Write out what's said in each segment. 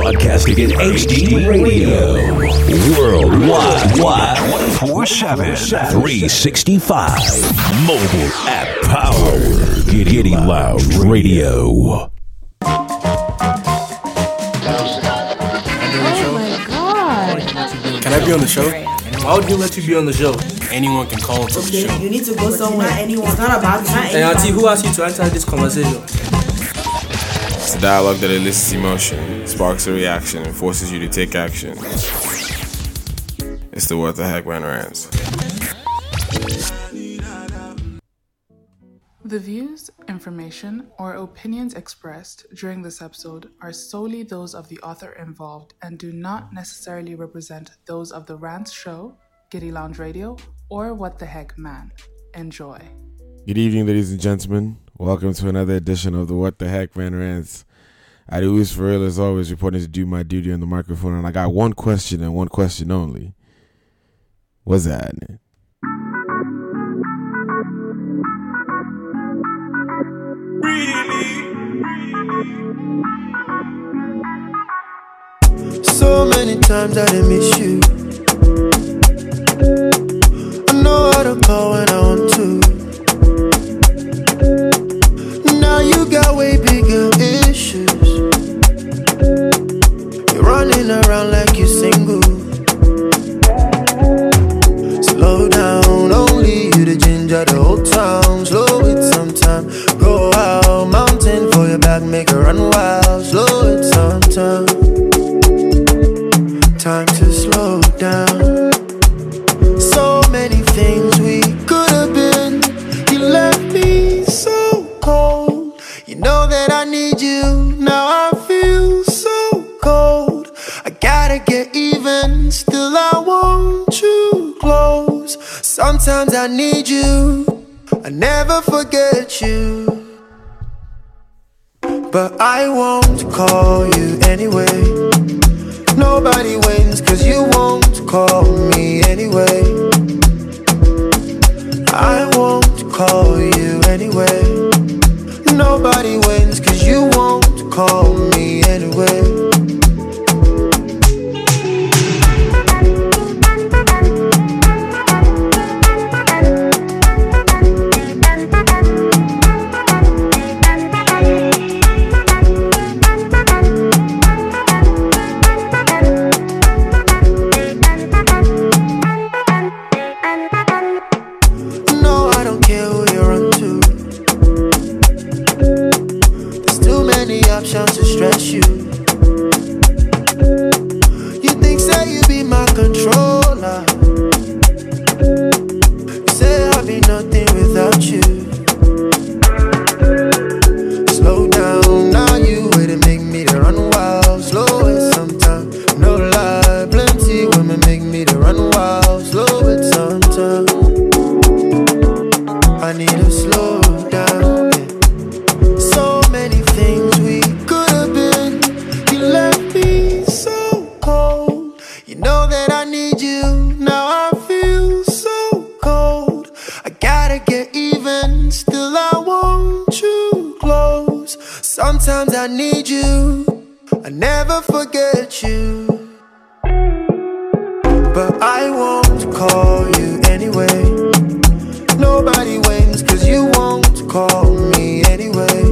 Broadcasting in HD radio. Worldwide. 24 7. 365. Mobile app powered. Giddy Lounge Radio. Oh my god. Can I be on the show? Why would he let you be on the show? Anyone can call into the show. you need to go somewhere. Anyone. It's not about not Hey, anybody. Auntie, who asked you to enter this conversation? It's a dialogue that elicits emotion, sparks a reaction, and forces you to take action. It's the What the Heck Man Rants. The views, information, or opinions expressed during this episode are solely those of the author involved and do not necessarily represent those of the Rants Show, Giddy Lounge Radio, or What the Heck Man. Enjoy. Good evening, ladies and gentlemen. Welcome to another edition of the What the Heck Man Rants. I do this for real as always, reporting to do my duty on the microphone, and I got one question and one question only. What's that? So many times I did miss you. I know how to call when I want to. Now you got way bigger running around like you're single. Slow down, only you the ginger the whole town. Slow it sometime. Go out, mountain for your back, make her run wild. Slow it sometime. Time to slow down. Get even. Still, I want you close. Sometimes I need you. I never forget you. But I won't call you anyway. Nobody wins cause you won't call me anyway. I won't call you anyway. Nobody wins cause you won't call me anyway. Sometimes I need you. I never forget you. But I won't call you anyway. Nobody wins cause you won't call me anyway.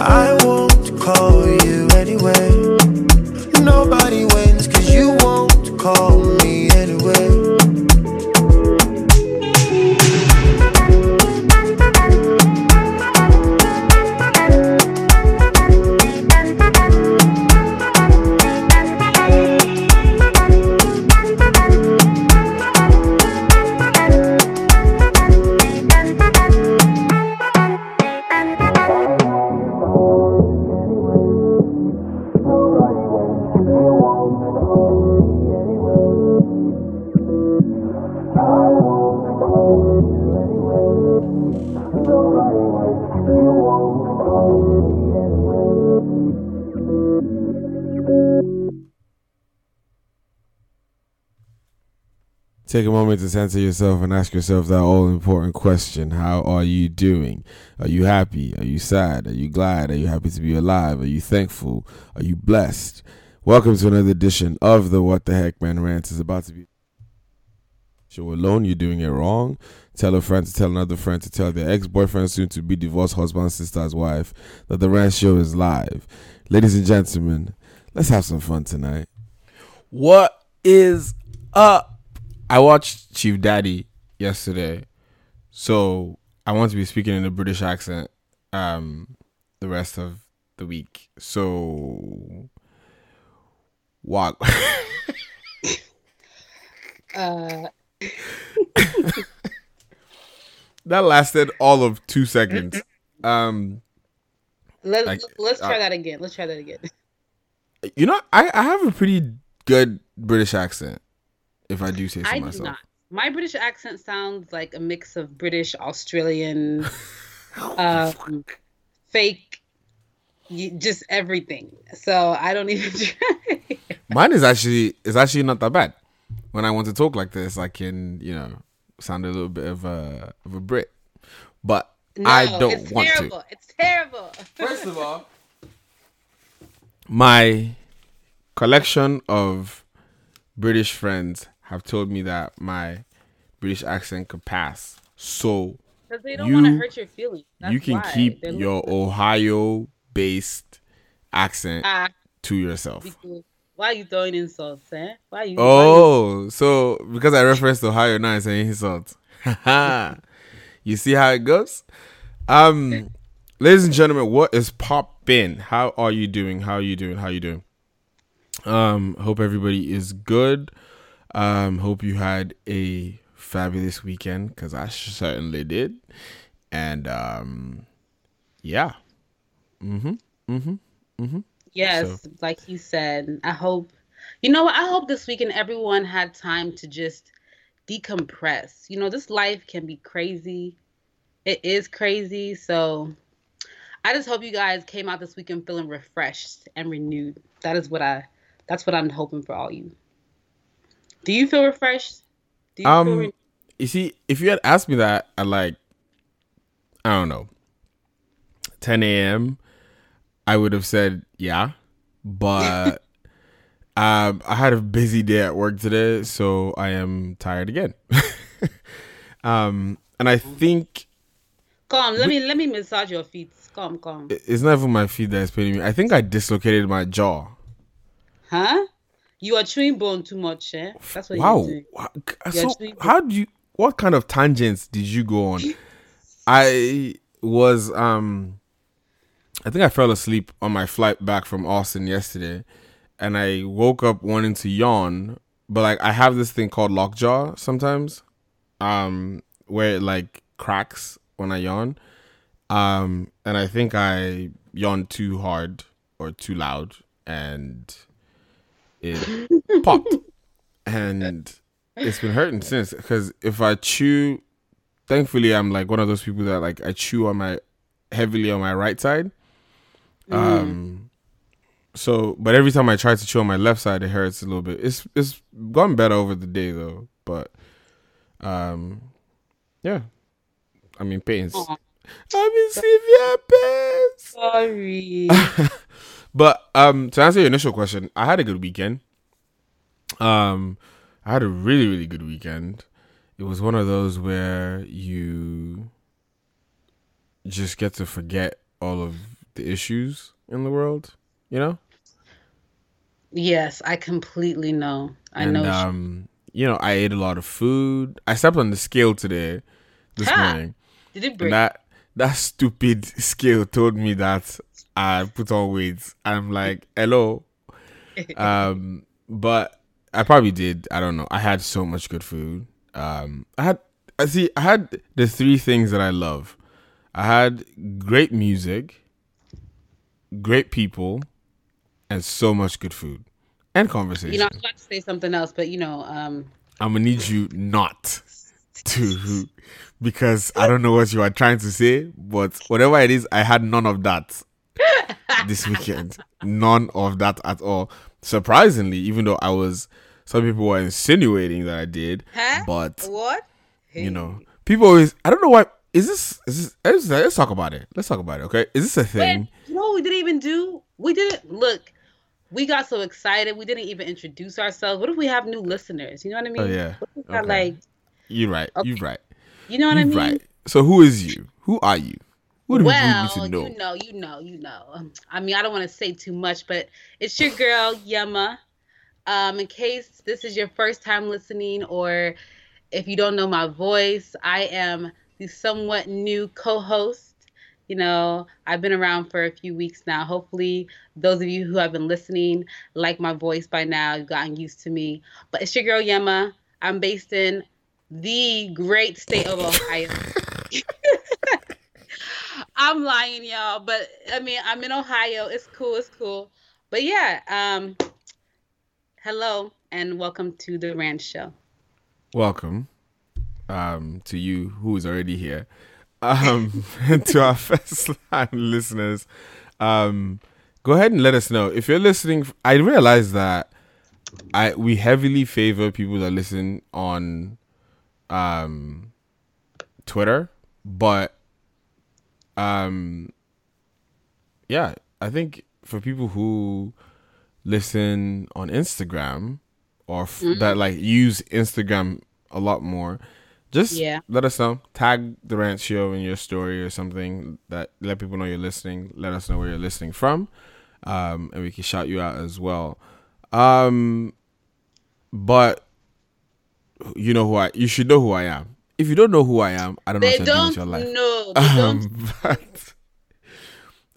I won't call you anyway. Nobody wins cause you won't call me Take a moment to censor yourself and ask yourself that all important question How are you doing? Are you happy? Are you sad? Are you glad? Are you happy to be alive? Are you thankful? Are you blessed? Welcome to another edition of the What the Heck Man Rant. Is about to be show alone. You're doing it wrong. Tell a friend to tell another friend to tell their ex boyfriend, soon to be divorced husband, sister's wife, that the rant show is live. Ladies and gentlemen, let's have some fun tonight. What is up? I watched Chief Daddy yesterday, so I want to be speaking in a British accent um, the rest of the week. So, what? Uh, that lasted all of two seconds. Um, let's Like, let's try uh, that again. Let's try that again. you know, I, I have a pretty good British accent, if I do say so I do myself. not. My British accent sounds like a mix of British, Australian, um, fake, just everything. So I don't even try. Mine is actually is actually not that bad. When I want to talk like this, I can you know sound a little bit of a of a Brit, but No, I don't it's want terrible. to. It's terrible. First of all, my collection of British friends have told me that my British accent could pass. So Because they don't want to You- hurt your feelings. That's you can why. keep They're your Ohio based accent Ah, to yourself. why are you throwing insults, eh? Why are you? Oh, so because I referenced Ohio now, I'm saying insult. you see how it goes? Um, ladies and gentlemen, what is poppin'? How are you doing? How are you doing? How are you doing? Um, hope everybody is good. Um, hope you had a fabulous weekend because I certainly did. And um, yeah, Mm-hmm. Mm-hmm. Mm-hmm. Yes, like he said. I hope, you know? I hope this weekend everyone had time to just decompress. You know, this life can be crazy. It is crazy. So I just hope you guys came out this weekend feeling refreshed and renewed. That is what I, that's what I'm hoping for all you. Do you feel refreshed? Do you feel Um, you see, if you had asked me that at like, I don't know, 10 a.m., I would have said yeah, but um, I had a busy day at work today, so I am tired again. um, and I think Come, let me let me massage your feet. Come, come. it's not even my feet that is paining me. I think I dislocated my jaw. Huh? You are chewing bone too much, eh? That's what wow. you're doing. Wow. You're So how do you? What kind of tangents did you go on? I was um, I think I fell asleep on my flight back from Austin yesterday, and I woke up wanting to yawn, but like I have this thing called lockjaw sometimes, um, where it like cracks when I yawn, um, and I think I yawned too hard or too loud, and it popped, and it's been hurting since. Because if I chew, thankfully I'm like one of those people that like I chew on my heavily on my right side. Um, so but every time I try to chew on my left side, it hurts a little bit. It's it's gone better over the day though, but um, yeah. I mean pains. I mean, severe pains. Sorry. But um, to answer your initial question, I had a good weekend. Um, I had a really really good weekend. It was one of those where you just get to forget all of the issues in the world, you know. yes, I completely know. I and know. um, you know, I ate a lot of food. I stepped on the scale today, this Ha! morning. Did it break? that that stupid scale told me that I put on weight. I'm like, hello. Um, but I probably did. I don't know. I had so much good food. Um, I had. I see. I had the three things that I love. I had great music, great people, and so much good food and conversation. you know, I was about to say something else, but you know, um, I'm gonna need you not to because I don't know what you are trying to say, but whatever it is, I had none of that this weekend. None of that at all. Surprisingly, even though I was Some people were insinuating that I did, Huh? but What? you know, people always. I don't know why. Is this? Is this? Let's, talk about it. Let's talk about it. Okay, is this a thing? Wait, you know what we didn't even do? We didn't look. We got so excited. We didn't even introduce ourselves. What if we have new listeners? You know what I mean? Oh, yeah. What if we got, like, You're right. Okay. You're right. you know what I You're mean? right. So who is you? Who are you? What do well, people need to know? you know, you know, you know. Um, I mean, I don't want to say too much, but it's your girl Yema. Um, in case this is your first time listening, or if you don't know my voice, I am the somewhat new co-host. You know, I've been around for a few weeks now. Hopefully, those of you who have been listening like my voice by now. You've gotten used to me. But it's your girl Yema. I'm based in the great state of Ohio. I'm lying, y'all, but I mean, I'm in Ohio. It's cool. It's cool. But yeah, um, hello and welcome to the Rant Show. Welcome, um, to you who is already here. Um, and to our first line listeners, um, go ahead and let us know if you're listening. I realize that I we heavily favor people that listen on um Twitter, but um yeah, I think for people who listen on Instagram or f- that like use Instagram a lot more, just Yeah. let us know. Tag the rant show in your story or something that let people know you're listening. Let us know where you're listening from, um, and we can shout you out as well. Um, but you know who I. You should know who I am. If you don't know who I am, I don't know They what to do don't your life. know. They don't. Um, but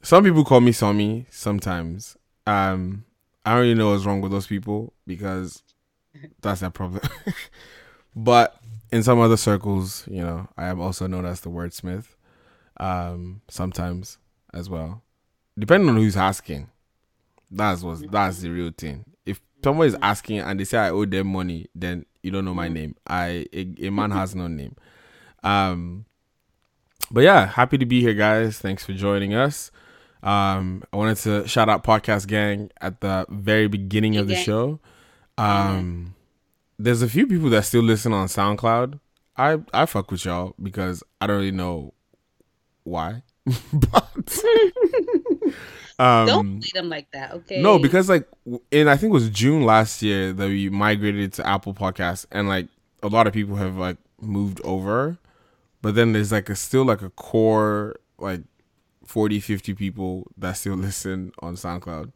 some people call me Somi sometimes. Um, I don't really know what's wrong with those people because that's their problem. but in some other circles, you know, I am also known as the wordsmith. Um, sometimes as well, depending on who's asking. That's what that's the real thing. If someone is asking and they say I owe them money, then you don't know my name. I a, a man has no name. Um, but yeah, happy to be here, guys. Thanks for joining us. Um, I wanted to shout out Podcast Gang at the very beginning of the show. Um, there's a few people that still listen on SoundCloud. I I fuck with y'all because I don't really know why, but um, don't play them like that, okay? no, because like in I think it was June last year that we migrated to Apple Podcasts, and like a lot of people have like moved over, but then there's like a still like a core like 40, 50 people that still listen on SoundCloud.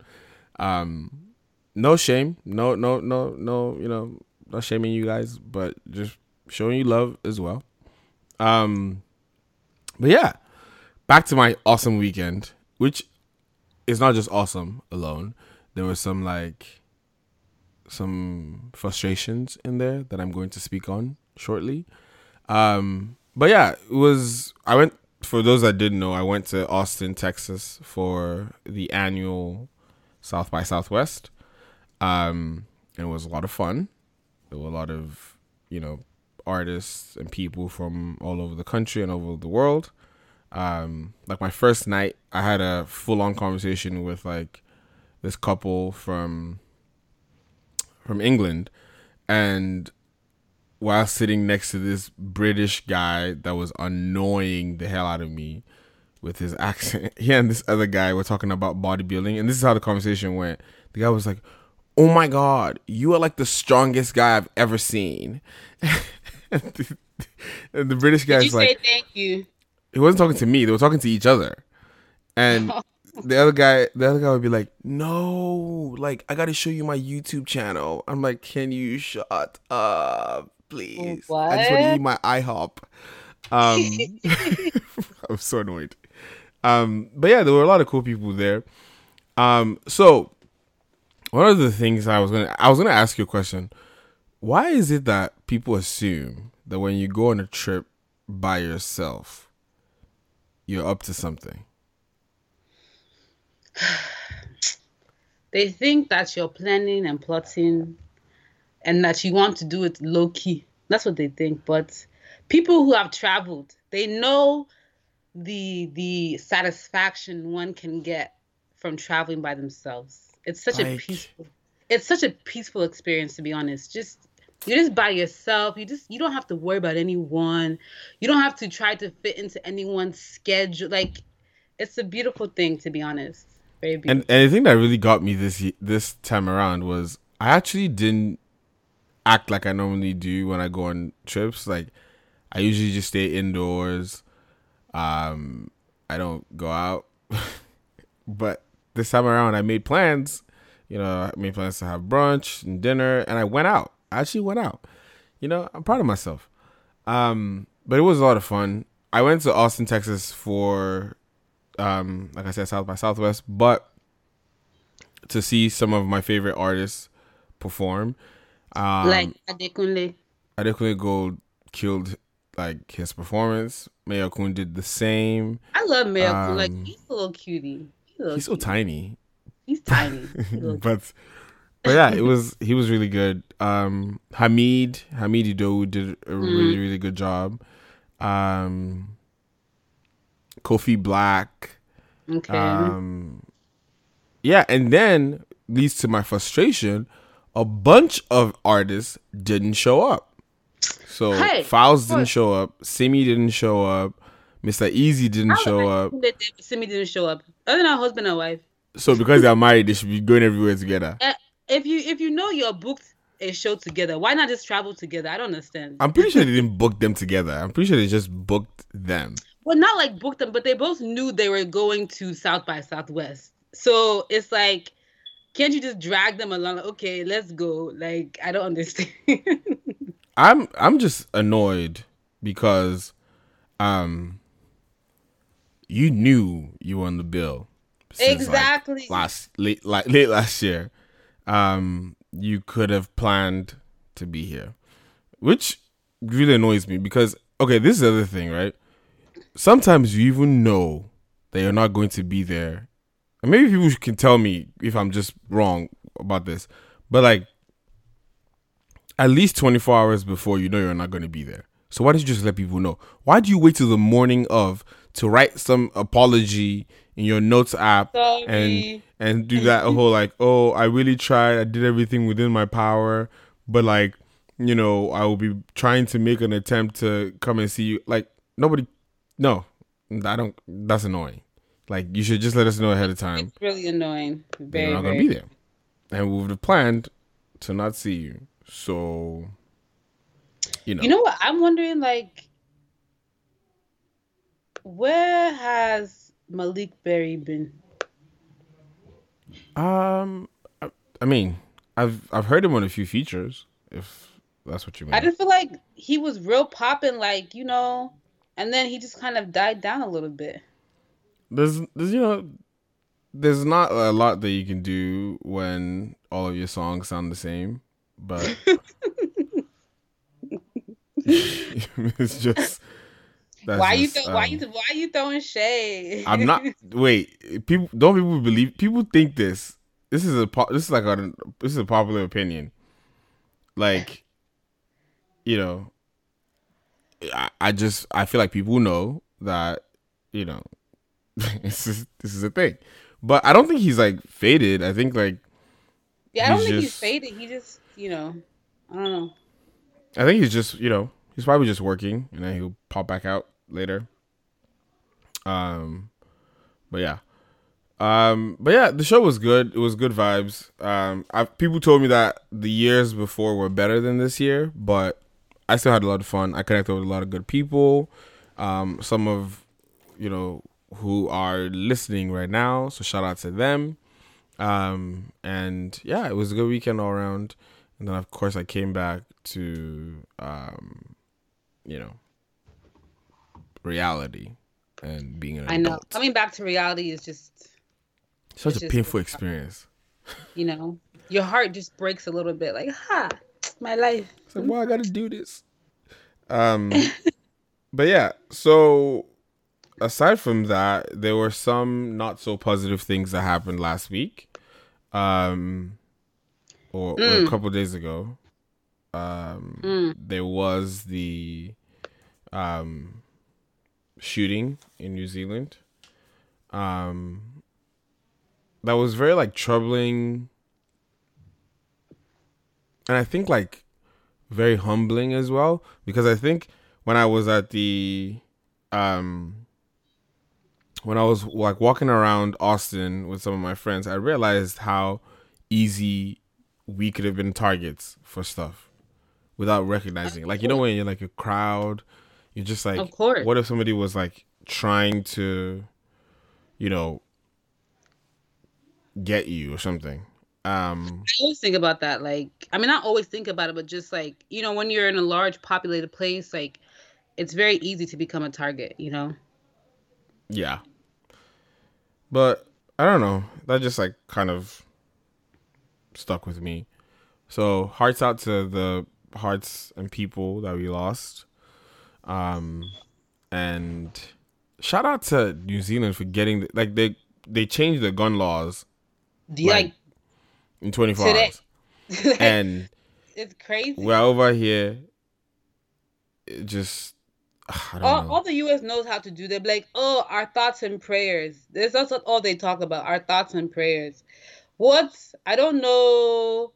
Um, no shame, no, no, no, no, you know, not shaming you guys, but just showing you love as well. Um, but yeah, back to my awesome weekend, which is not just awesome alone. There was some like some frustrations in there that I'm going to speak on shortly. Um, but yeah, it was. I went for those that didn't know. I went to Austin, Texas for the annual South by Southwest. Um, and it was a lot of fun. There were a lot of you know artists and people from all over the country and all over the world. Um, like my first night, I had a full on conversation with like this couple from from England, and while sitting next to this British guy that was annoying the hell out of me with his accent, he and this other guy were talking about bodybuilding, and this is how the conversation went. The guy was like, "Oh my god, you are like the strongest guy I've ever seen," and, the, British Did you guy's say like, thank you? He wasn't talking to me. They were talking to each other. And the other guy, the other guy would be like, "No, like I got to show you my YouTube channel." I'm like, "Can you shut up, please? I just want to eat my IHOP." Um, I'm so annoyed. Um, but yeah, there were a lot of cool people there. Um, so one of the things I was gonna, I was gonna ask you a question. Why is it that people assume that when you go on a trip by yourself, you're up to something? They think that you're planning and plotting and that you want to do it low key. That's what they think. But people who have traveled, they know the the satisfaction one can get from traveling by themselves. It's such a peaceful. it's such a peaceful experience to be honest. Just you're just by yourself. You just you don't have to worry about anyone. You don't have to try to fit into anyone's schedule. Like it's a beautiful thing to be honest. Very beautiful. And and the thing that really got me this this time around was I actually didn't act like I normally do when I go on trips. Like I usually just stay indoors. Um, I don't go out. but this time around, I made plans. You know, I made plans to have brunch and dinner, and I went out. I actually went out. You know, I'm proud of myself. Um, but it was a lot of fun. I went to Austin, Texas for, um, like I said, South by Southwest, but to see some of my favorite artists perform. Um, like Adekunle. Adekunle Gold killed like his performance. Mayorkun did the same. I love Mayorkun. Like Um, he's a little cutie. He's, a little He's so cutie. tiny, He's tiny. He's a little but but yeah, it was he was really good. Um, Hamid Hamid Idowu did a really really good job. Um, Kofi Black. okay. Um, yeah, and then leads to my frustration. A bunch of artists didn't show up. So Hey, of didn't show up. Simi didn't show up. Mr. Eazi didn't show up. Simi didn't show up. Other than our husband and wife. So because they're married, they should be going everywhere together. Eh, If you if you know you're booked a show together, why not just travel together? I don't understand. I'm pretty sure they didn't book them together. I'm pretty sure they just booked them. well, not like booked them, but they both knew they were going to South by Southwest. So it's like, can't you just drag them along? Okay, let's go. Like I don't understand. I'm I'm just annoyed because um you knew you were on the bill. since, like, exactly. last late like late last year. Um you could have planned to be here. Which really annoys me because okay, this is the other thing, right? Sometimes you even know that you're not going to be there. And maybe people can tell me if I'm just wrong about this. But like at least 24 hours before you know you're not going to be there. So why don't you just let people know? Why do you wait till the morning of to write some apology in your notes app and Sorry. and do that whole like, oh, I really tried, I did everything within my power, but like, you know, I will be trying to make an attempt to come and see you. Like nobody, no, I don't. That's annoying. Like you should just let us know ahead of time. It's really annoying. Very, You're not gonna be there, and we would have planned to not see you. So, you know, You know what? I'm wondering, like, where has Maleek Berry been? um, I, I mean, I've I've heard him on a few features. If that's what you mean. I just feel like he was real popping, like you know, and then he just kind of died down a little bit. there's there's you know there's not a lot that you can do when all of your songs sound the same but it's just that's why you th- why um, you why you throwing shade? i'm not wait people don't people believe people think this this is a this is like a this is a popular opinion like you know I, I just i feel like people know that you know this is this is a thing but i don't think he's like faded i think like yeah, I don't think he's faded. He just you know, I don't know. I think he's just, you know, he's probably just working and then he'll pop back out later. Um but yeah. Um but yeah, the show was good. It was good vibes. Um I people told me that the years before were better than this year, but I still had a lot of fun. I connected with a lot of good people. Um some of you know who are listening right now, so shout out to them. Um and yeah, it was a good weekend all around. And then of course I came back to um you know reality and being an I know. Coming back to reality is just Such a just- painful experience. you know, your heart just breaks a little bit. Like, ha, my life. It's like, why I gotta do this? Um but yeah, so aside from that, there were some not so positive things that happened last week. Um or, or a couple days ago. Um there was the um shooting in New Zealand. Um that was very like troubling and I think like very humbling as well because I think when I was at the um when I was like walking around Austin with some of my friends, I realized how easy we could have been targets for stuff without recognizing. Like you know when you're like a crowd, you're just like, Of course. what if somebody was like trying to, you know, get you or something? Um, I always think about that. Like, I mean, not always think about it, but just like you know, when you're in a large populated place, like it's very easy to become a target. You know. yeah. But I don't know. That just like kind of stuck with me. So hearts out to the hearts and people that we lost. Um and shout out to New Zealand for getting the, like they they changed the gun laws Like, in 24 Today. hours. And it's crazy. we're over here it just I don't all, know. all the U.S. knows how to do. They're like, oh, our thoughts and prayers. That's what all they talk about. Our thoughts and prayers. What I don't know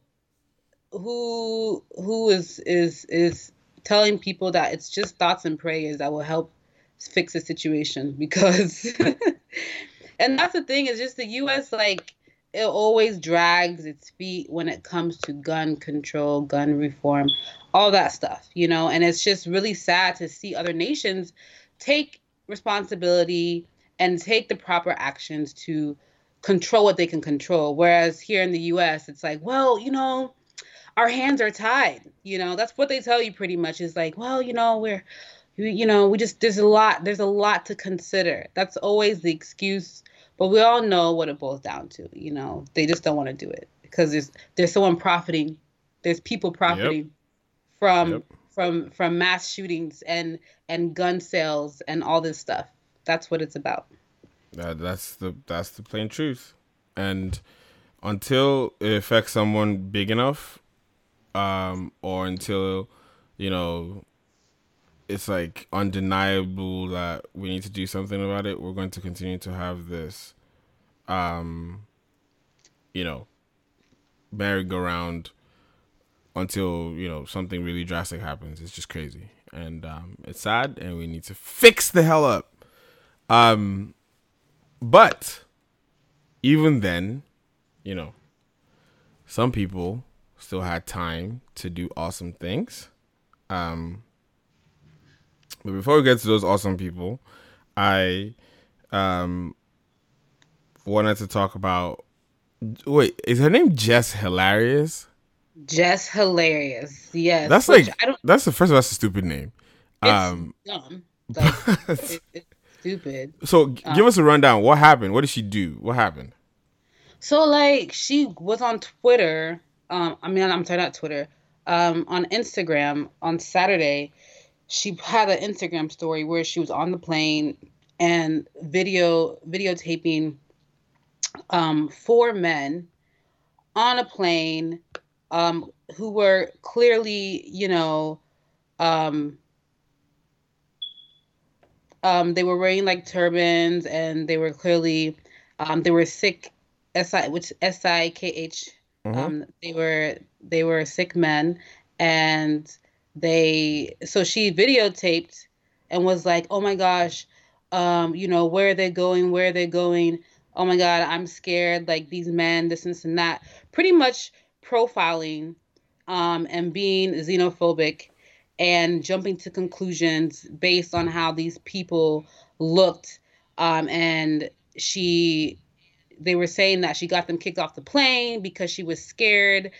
who who is is is telling people that it's just thoughts and prayers that will help fix the situation because and that's the thing is just the US like it always drags its feet when it comes to gun control, gun reform, all that stuff, you know, and it's just really sad to see other nations take responsibility and take the proper actions to control what they can control. Whereas here in the US, it's like, well, you know, our hands are tied. You know, that's what they tell you pretty much is like, well, you know, we're you know, we just there's a lot there's a lot to consider. That's always the excuse, but we all know what it boils down to. You know, they just don't want to do it because there's there's someone profiting. There's people profiting from Yep. from from mass shootings and and gun sales and all this stuff. That's what it's about. That that's the that's the plain truth. And until it affects someone big enough, um, or until you know it's like undeniable that we need to do something about it, we're going to continue to have this um you know merry-go-round until, you know, something really drastic happens. It's just crazy. And um it's sad and we need to fix the hell up. Um but even then, you know, some people still had time to do awesome things. Um, but before we get to those awesome people, I um wanted to talk about. Wait, is her name Jess Hilarious? Jess hilarious. Yes. That's like I don't. that's the first. That's a stupid name. It's Um, dumb. Like, it, it's stupid. so g- give us a rundown. What happened? What did she do? What happened? So like she was on Twitter. Um, I mean, I'm sorry, not Twitter. Um, on Instagram on Saturday, she had an Instagram story where she was on the plane and video videotaping um, four men on a plane um, who were clearly, you know, um, um, they were wearing like turbans and they were clearly um, they were Sikh S-I, which S-I-K-H um, they were they were Sikh men and they so she videotaped and was like oh my gosh um, you know where are they going? Where are they going? Oh my god i'm scared like these men this and this and that. Pretty much profiling um, and being xenophobic and jumping to conclusions based on how these people looked um, and she they were saying that she got them kicked off the plane because she was scared.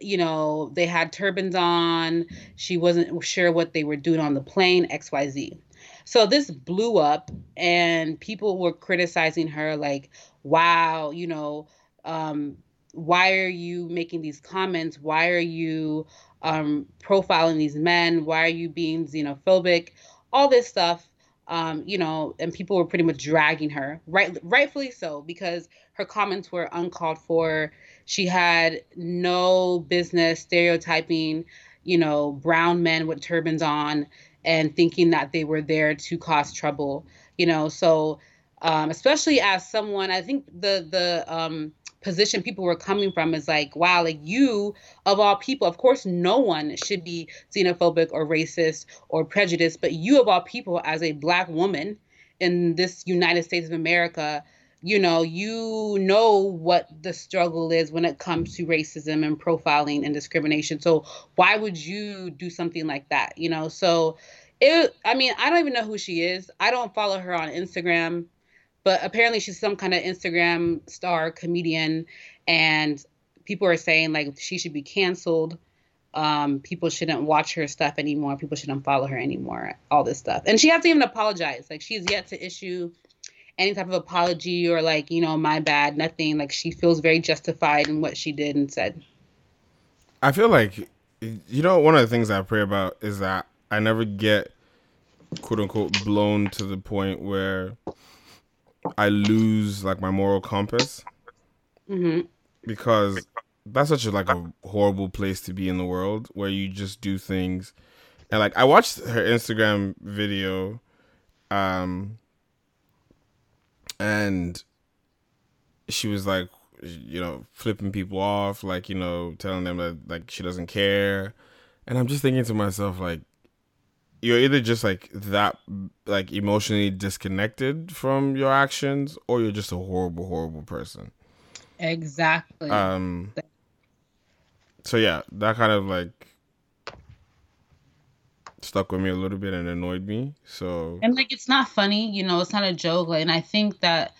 You know they had turbans on. She wasn't sure what they were doing on the plane xyz so this blew up and people were criticizing her like wow you know um, why are you making these comments? Why are you um, profiling these men? Why are you being xenophobic? All this stuff um, you know and people were pretty much dragging her right rightfully so because her comments were uncalled for. She had no business stereotyping you know brown men with turbans on and thinking that they were there to cause trouble you know so um, especially as someone i think the the um, position people were coming from is like, wow, like you of all people, of course, no one should be xenophobic or racist or prejudiced, but you of all people, as a black woman in this United States of America, you know, you know what the struggle is when it comes to racism and profiling and discrimination. So why would you do something like that? You know, so it I mean, I don't even know who she is. I don't follow her on Instagram but apparently she's some kind of Instagram star comedian, and people are saying like she should be canceled. Um, people shouldn't watch her stuff anymore. People shouldn't follow her anymore. All this stuff, and she has to even apologize. Like she's yet to issue any type of apology or like you know my bad, nothing. Like she feels very justified in what she did and said. I feel like you know one of the things I pray about is that I never get quote unquote blown to the point where I lose like my moral compass. Mm-hmm. because that's such a like a horrible place to be in the world where you just do things. And like I watched her Instagram video um and she was like you know flipping people off like you know telling them that like she doesn't care. And I'm just thinking to myself like you're either just like that like emotionally disconnected from your actions or you're just a horrible horrible person Exactly. um so yeah that kind of like stuck with me a little bit and annoyed me so and like it's not funny you know it's not a joke like, and i think that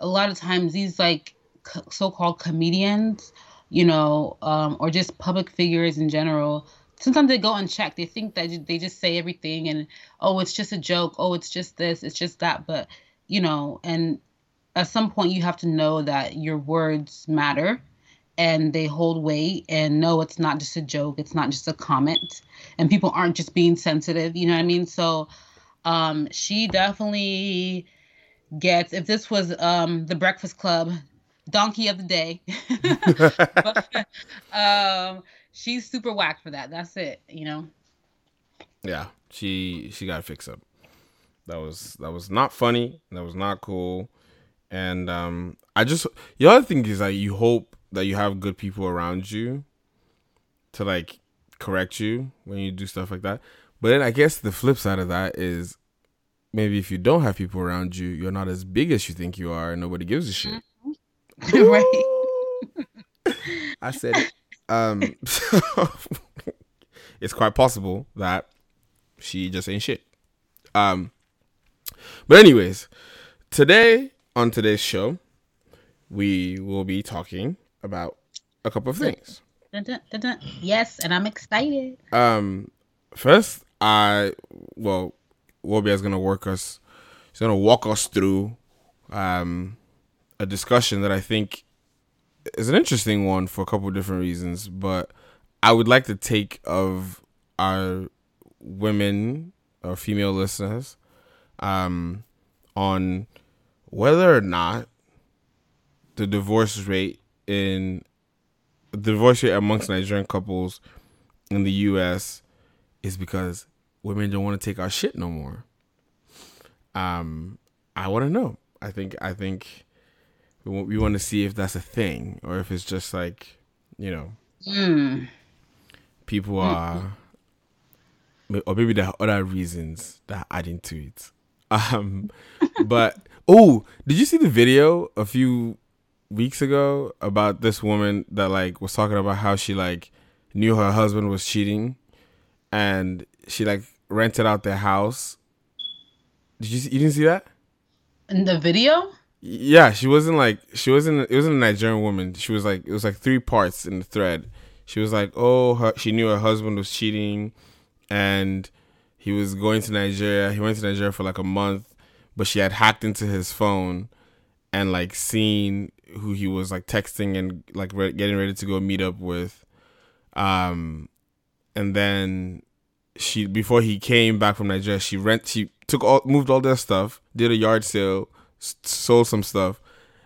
a lot of times these like so-called comedians you know um, or just public figures in general sometimes they go unchecked. They think that they just say everything and oh it's just a joke. Oh it's just this. It's just that. But you know and at some point you have to know that your words matter and they hold weight and no it's not just a joke. It's not just a comment and people aren't just being sensitive you know what i mean? So um she definitely gets if this was um the breakfast club donkey of the day but, um she's super whack for that. That's it you know? Yeah she she got fixed up. That was that was not funny. That was not cool. And um i just the other thing is like you hope that you have good people around you to like correct you when you do stuff like that. But then i guess the flip side of that is maybe if you don't have people around you you're not as big as you think you are and nobody gives a shit. Right. I said it. Um, so it's quite possible that she just ain't shit. Um, but anyways, today on today's show, we will be talking about a couple of things. Dun, dun, dun, dun. yes and i'm excited Um, first, I well, Wobia is gonna work us. He's gonna walk us through um a discussion that I think is an interesting one for a couple of different reasons, but I would like to take of our women or female listeners um on whether or not the divorce rate in the divorce rate amongst Nigerian couples in the US is because women don't want to take our shit no more. Um, I want to know. I think I think we want, we want to see if that's a thing or if it's just like you know mm. people are or maybe there are other reasons that are adding to it. Um, but oh, did you see the video a few weeks ago about this woman that like was talking about how she like knew her husband was cheating and she like rented out their house. Did you see, you didn't see that? in the video Yeah, she wasn't like she wasn't. It wasn't a Nigerian woman. She was like it was like three parts in the thread. She was like, oh, her, she knew her husband was cheating, and he was going to Nigeria. He went to Nigeria for like a month, but she had hacked into his phone, and like seen who he was like texting and like re- getting ready to go meet up with, um, and then she before he came back from Nigeria, she rent she took all moved all their stuff, did a yard sale, sold some stuff,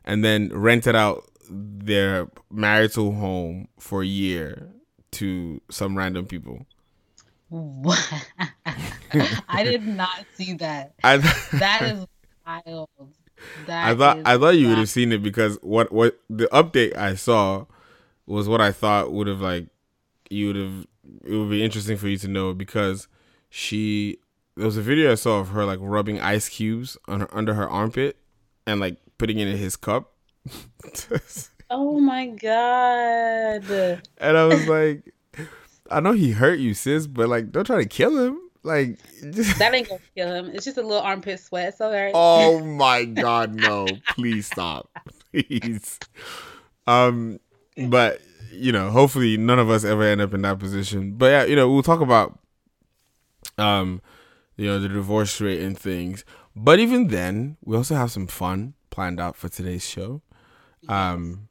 and then rented out their marital home for a year to some random people. What? I did not see that. I That is wild. I thought I thought you would have seen it because what what the update I saw was what I thought would have like you would have it would be interesting for you to know because she there was a video I saw of her like rubbing ice cubes on her under her armpit and like putting it in his cup. oh my god! And I was like, I know he hurt you, sis, but like, don't try to kill him. Like just... that ain't gonna kill him. It's just a little armpit sweat. It's alright. Oh my god, no! Please stop, please. Um, but you know, hopefully none of us ever end up in that position. But yeah, you know, we'll talk about um, you know, the divorce rate and things. But even then, we also have some fun planned out for today's show. Um,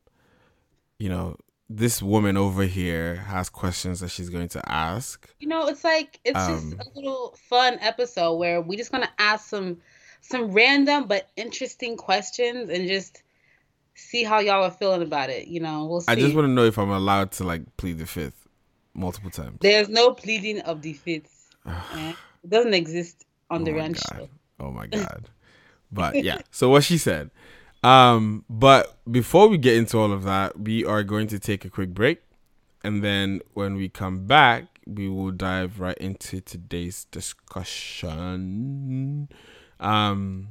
you know, this woman over here has questions that she's going to ask. You know, it's like it's um, just a little fun episode where we're just gonna ask some some random but interesting questions and just see how y'all are feeling about it. You know, we'll see. I just want to know if I'm allowed to like plead the fifth multiple times. There's no pleading of the fifth. it doesn't exist on oh the Rant Show. Oh my god. but yeah, so what she said. Um, but before we get into all of that, we are going to take a quick break. And then when we come back, we will dive right into today's discussion. Um,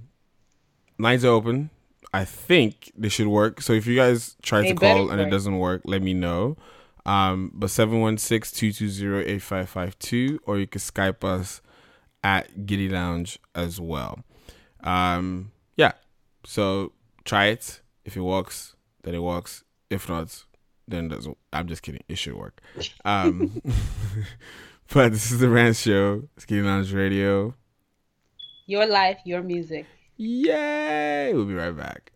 lines are open. I think they should work. So if you guys try they to call and it doesn't work, let me know. Um, but 716-220-8552 or you can Skype us at Giddy Lounge as well. Um, yeah. So try it. If it works, then it works. If not, then it doesn't. I'm just kidding. It should work. Um, but this is the Rant Show. Skinny Lounge Radio. Your life, your music. Yay! We'll be right back.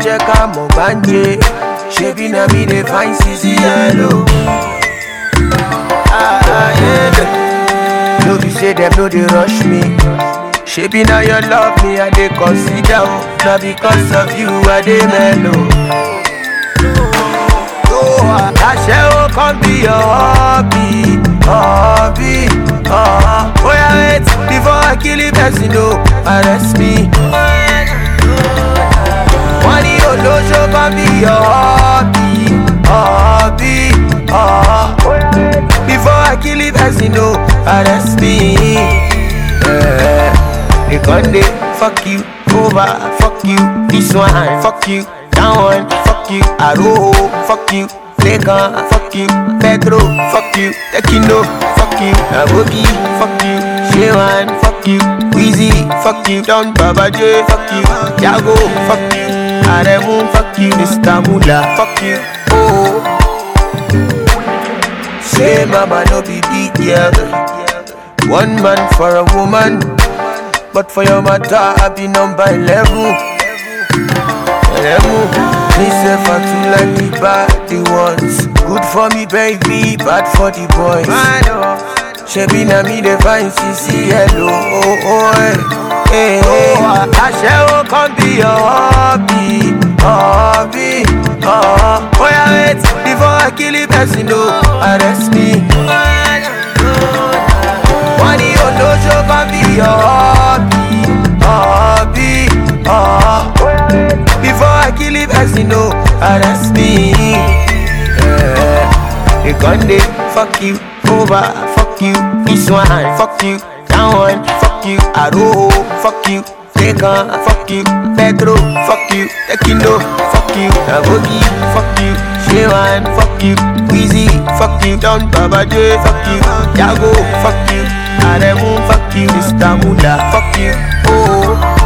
Una check am ogbanje. Shebi na me dey find ah, yeah. No be say dem no dey rush me. Shebi na your love me I dey consider. oh. Na because of you I dey mellow. Àṣẹ ó kàn bí your hobby, hobby. Yeah, wait before I kill the person, no, arrest me. Olóṣó kan bí your hobby, hobby. Uh, oh before I kill the person, no, arrest me. Yeah. They gon' dey fuck you over, fuck you this one, fuck you that one, fuck you Aro, fuck you Lekan, fuck you Pedro, fuck you Tekino, fuck you Aboki, fuck you Shewan, fuck you Weezy, fuck you Don Baba J, fuck you Yago, fuck you Aremu, fuck you Mr. Mula, fuck you. Oh Say mama no be big girl. One man for a woman But for your matter I be number 11 Eleven. Me say for two like the bad the ones. Good for me baby, bad for the boys. Shebi na me dey find CC hello oh, oh, eh. Àṣẹ ó kàn bí hobby uh, Oh yeah wait, before I kill the person no arrest me. Wọ́n ní olóṣó kan bí hobby, hobby uh, Before I kill the person no arrest me. They gon' dey fuck you over, fuck you this one, fuck you that one, fuck you Aro, fuck you Lekan, fuck you Pedro, fuck you Tekino, fuck you Aboki, fuck you Shewan, fuck you Weezy, fuck you Don Baba J, fuck you Yago, fuck you Aremu, fuck you Mr. Mula, fuck you Oh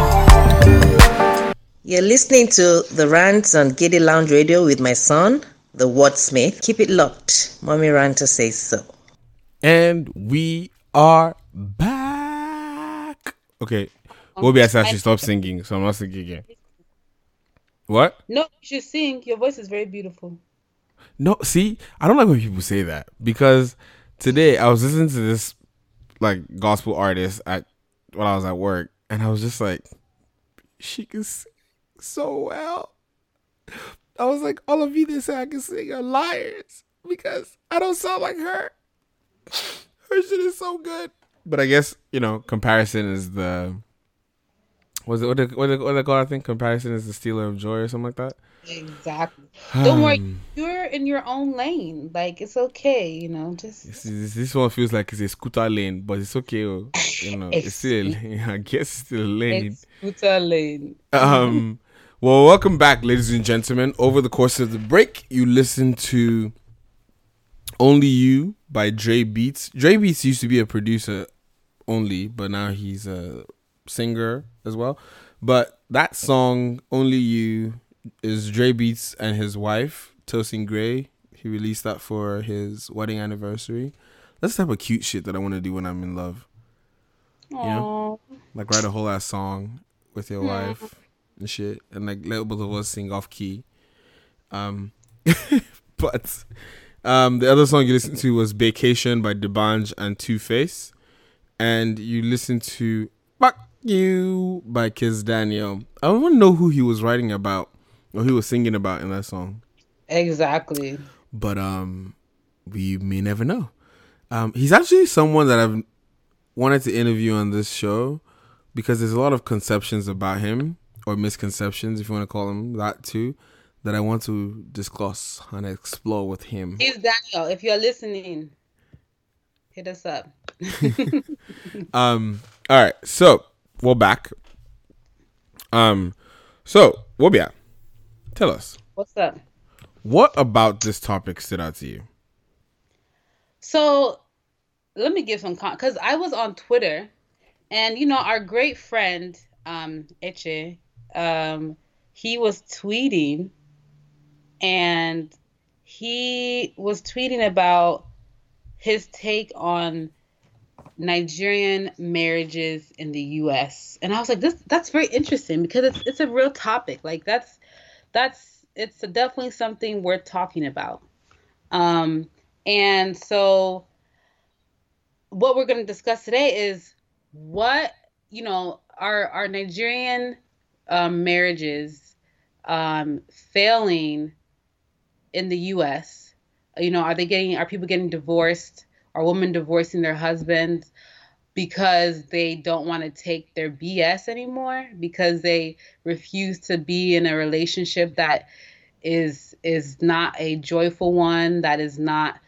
You're listening to the rants on Giddy Lounge Radio with my son, the Wordsmith. Keep it locked. Mommy Ranta says so. And we are back. Okay. Bobby I said I should stop singing, so I'm not singing again. What? No, you should sing. Your voice is very beautiful. No, see, I don't like when people say that because today I was listening to this like gospel artist at when I was at work, and I was just like, she can sing so well. I was like, all of you that say I can sing are liars because I don't sound like her. Her shit is so good. But I guess you know, comparison is the was it what they, what they, what they call? I think comparison is the stealer of joy or something like that. Exactly. Don't worry, you're in your own lane. Like it's okay, you know. Just This, is- this one feels like it's a scooter lane, but it's okay. oh, You know, it's still. I guess it's still a lane. it's scooter lane. Um, well, welcome back, ladies and gentlemen. Over the course of the break, you listened to "Only You" by Drey Beatz. Drey Beatz used to be a producer only, but now he's a singer as well. But that song, "Only You," is Drey Beatz and his wife Tosin Gray. He released that for his wedding anniversary. That's the type of cute shit that I want to do when I'm in love. You know, like write a whole ass song with your wife and shit, and like let both of us sing off key. Um, but um, the other song you listened to was "Vacation" by D'banj and Two Face, and you listen to "Fuck You" by Kiss Daniel. I don't want to know who he was writing about or he was singing about in that song, Exactly. but um, we may never know. Um, he's actually someone that I've wanted to interview on this show because there's a lot of conceptions about him or misconceptions, if you want to call them that too, that I want to discuss and explore with him. Kiss Daniel. If you're listening, hit us up. Um, all right, so we're back. Um, so Wobia, tell us What's up? what about this topic stood out to you? So let me give some con because I was on Twitter and you know our great friend um Eche, um he was tweeting and he was tweeting about his take on Nigerian marriages in the US. And I was like this that's very interesting because it's it's a real topic. Like that's that's it's definitely something worth talking about. Um and so what we're going to discuss today is what you know are our Nigerian um, marriages um, failing in the U.S. You know, are they getting are people getting divorced? Are women divorcing their husbands because they don't want to take their BS anymore? Because they refuse to be in a relationship that is is not a joyful one, that is not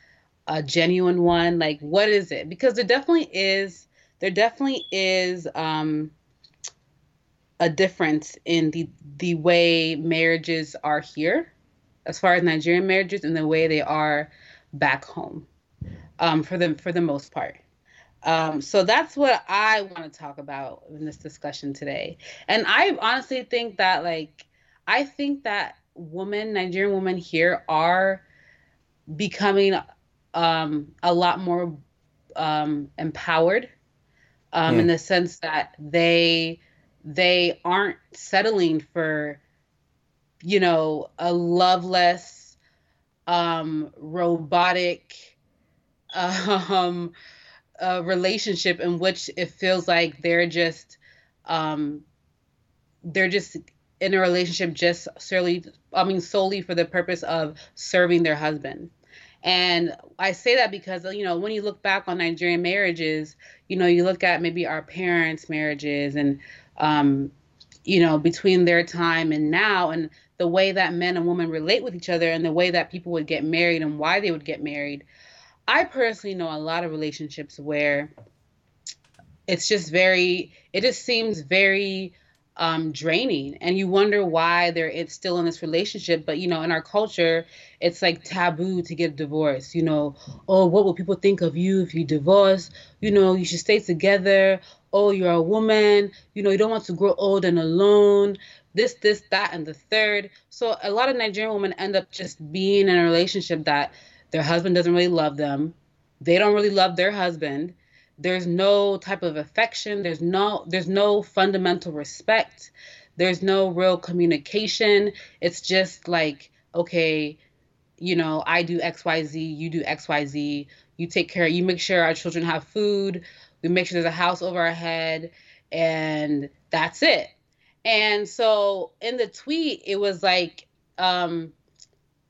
a genuine one like what is it because there definitely is there definitely is um a difference in the the way marriages are here as far as Nigerian marriages and the way they are back home um for them for the most part. Um so that's what I want to talk about in this discussion today. And I honestly think that like I think that women Nigerian women here are becoming um, a lot more um, empowered um, in the sense that they they aren't settling for you know a loveless um, robotic um, uh, relationship in which it feels like they're just um, they're just in a relationship just solely I mean solely for the purpose of serving their husband. And I say that because you know when you look back on Nigerian marriages, you know you look at maybe our parents' marriages and um, you know between their time and now and the way that men and women relate with each other and the way that people would get married and why they would get married. I personally know a lot of relationships where it's just very it just seems very um, draining. And you wonder why they're it's still in this relationship but you know in our culture it's like taboo to get divorced. You know oh what will people think of you if you divorce? You know you should stay together. Oh you're a woman. You know you don't want to grow old and alone. This this that and the third. So a lot of nigerian women end up just being in a relationship that their husband doesn't really love them. They don't really love their husband. There's no type of affection. There's no there's no fundamental respect. There's no real communication. It's just like okay you know, I do XYZ, you do XYZ, you take care, you make sure our children have food, we make sure there's a house over our head, and that's it. And so in the tweet, it was like, um,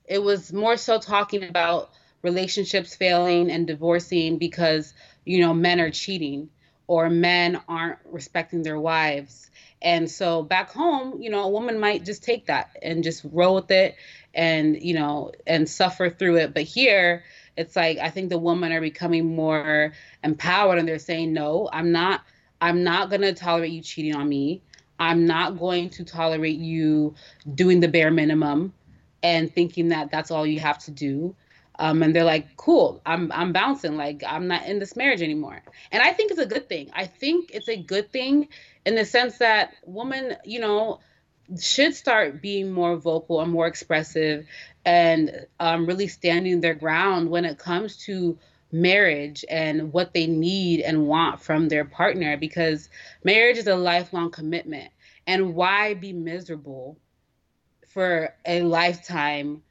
it was more so talking about relationships failing and divorcing because, you know, men are cheating or men aren't respecting their wives. And so back home, you know, a woman might just take that and just roll with it and, you know, and suffer through it. But here, it's like I think the women are becoming more empowered and they're saying, "No, I'm not I'm not going to tolerate you cheating on me. I'm not going to tolerate you doing the bare minimum and thinking that that's all you have to do." Um, and they're like, "Cool, I'm I'm bouncing. Like I'm not in this marriage anymore." And I think it's a good thing. I think it's a good thing in the sense that women, you know, should start being more vocal and more expressive and um, really standing their ground when it comes to marriage and what they need and want from their partner because marriage is a lifelong commitment. And why be miserable for a lifetime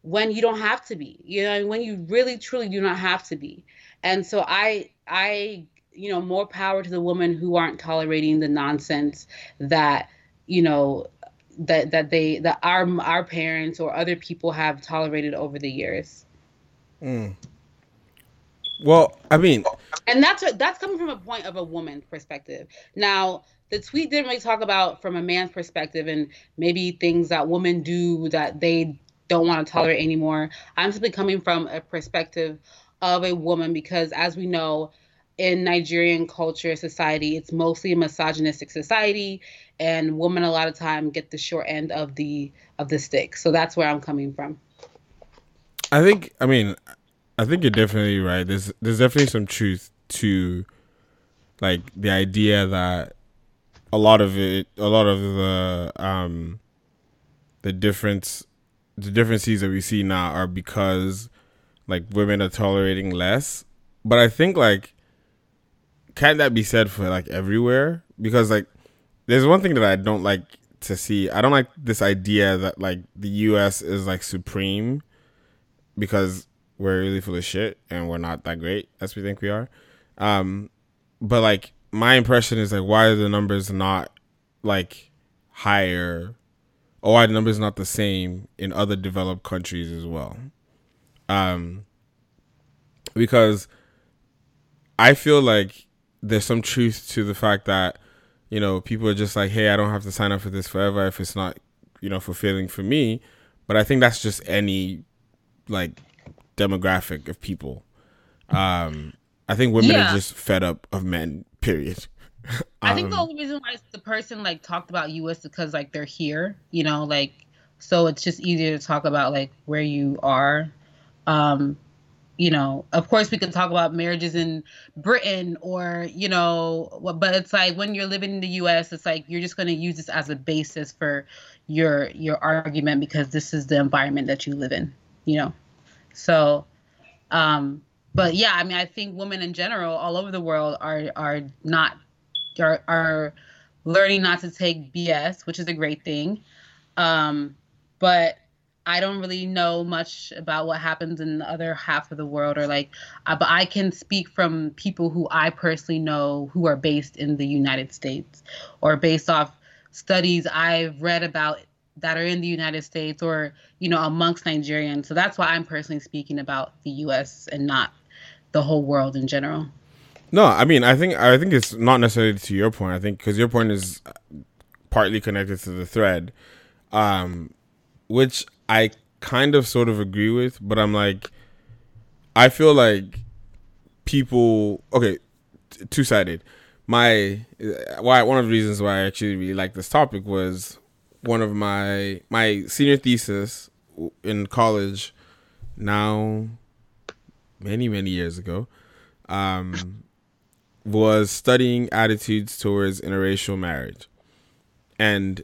when you don't have to be? You know, when you really truly do not have to be. And so I I you know, more power to the women who aren't tolerating the nonsense that you know that that they that our our parents or other people have tolerated over the years. Mm. Well, I mean, and that's a, that's coming from a point of a woman's perspective. Now, the tweet didn't really talk about from a man's perspective and maybe things that women do that they don't want to tolerate anymore. I'm simply coming from a perspective of a woman because, as we know, in Nigerian culture, society, it's mostly a misogynistic society, and women a lot of time get the short end of the of the stick. So that's where I'm coming from. I think. I mean, I think you're definitely right. There's there's definitely some truth to like the idea that a lot of it, a lot of the um the difference, the differences that we see now are because like women are tolerating less. But I think like can that be said for like everywhere? Because like there's one thing that I don't like to see. I don't like this idea that like the US is like supreme because we're really full of shit and we're not that great as we think we are. Um but like my impression is like why are the numbers not like higher or why the numbers not the same in other developed countries as well? Um because I feel like there's some truth to the fact that you know people are just like, hey, I don't have to sign up for this forever if it's not you know fulfilling for me. But I think that's just any like demographic of people. Um, I think women yeah. are just fed up of men. Period. I think the um, only reason why the person like talked about you is because like they're here, you know, like so it's just easier to talk about like where you are. Um, you know, of course, we can talk about marriages in Britain or, you know, but it's like when you're living in the U.S., it's like you're just going to use this as a basis for your your argument because this is the environment that you live in, you know. So, um, but yeah, I mean, I think women in general, all over the world, are are not are are learning not to take BS, which is a great thing. Um, but I don't really know much about what happens in the other half of the world, or like, uh, but I can speak from people who I personally know who are based in the United States, or based off studies I've read about that are in the United States, or you know, amongst Nigerians. So that's why I'm personally speaking about the U.S. and not the whole world in general. No, I mean, I think I think it's not necessarily to your point. I think because your point is partly connected to the thread, um, which I kind of sort of agree with, but I'm like, I feel like people. Okay, t- two sided. My why one of the reasons why I actually really like this topic was one of my my senior thesis in college. Now, many many years ago, um, was studying attitudes towards interracial marriage, and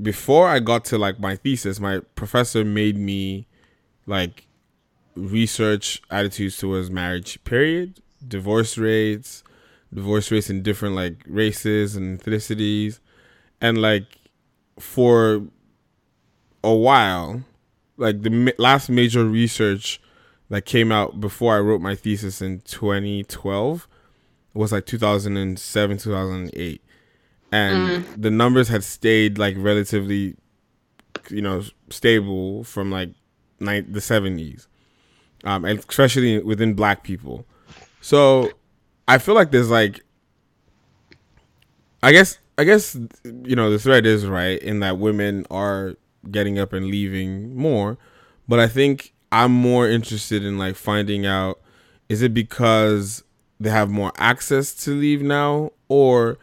before I got to like my thesis, my professor made me like research attitudes towards marriage, period, divorce rates, divorce rates in different like races and ethnicities. And like for a while, like the last major research that came out before I wrote my thesis in 2012 was like 2007 2008 and the numbers had stayed like relatively you know stable from like ni- the 70s um and especially within black people. So i feel like there's like i guess i guess you know the thread is right in that women are getting up and leaving more. But i think i'm more interested in like finding out is it because they have more access to leave now? Or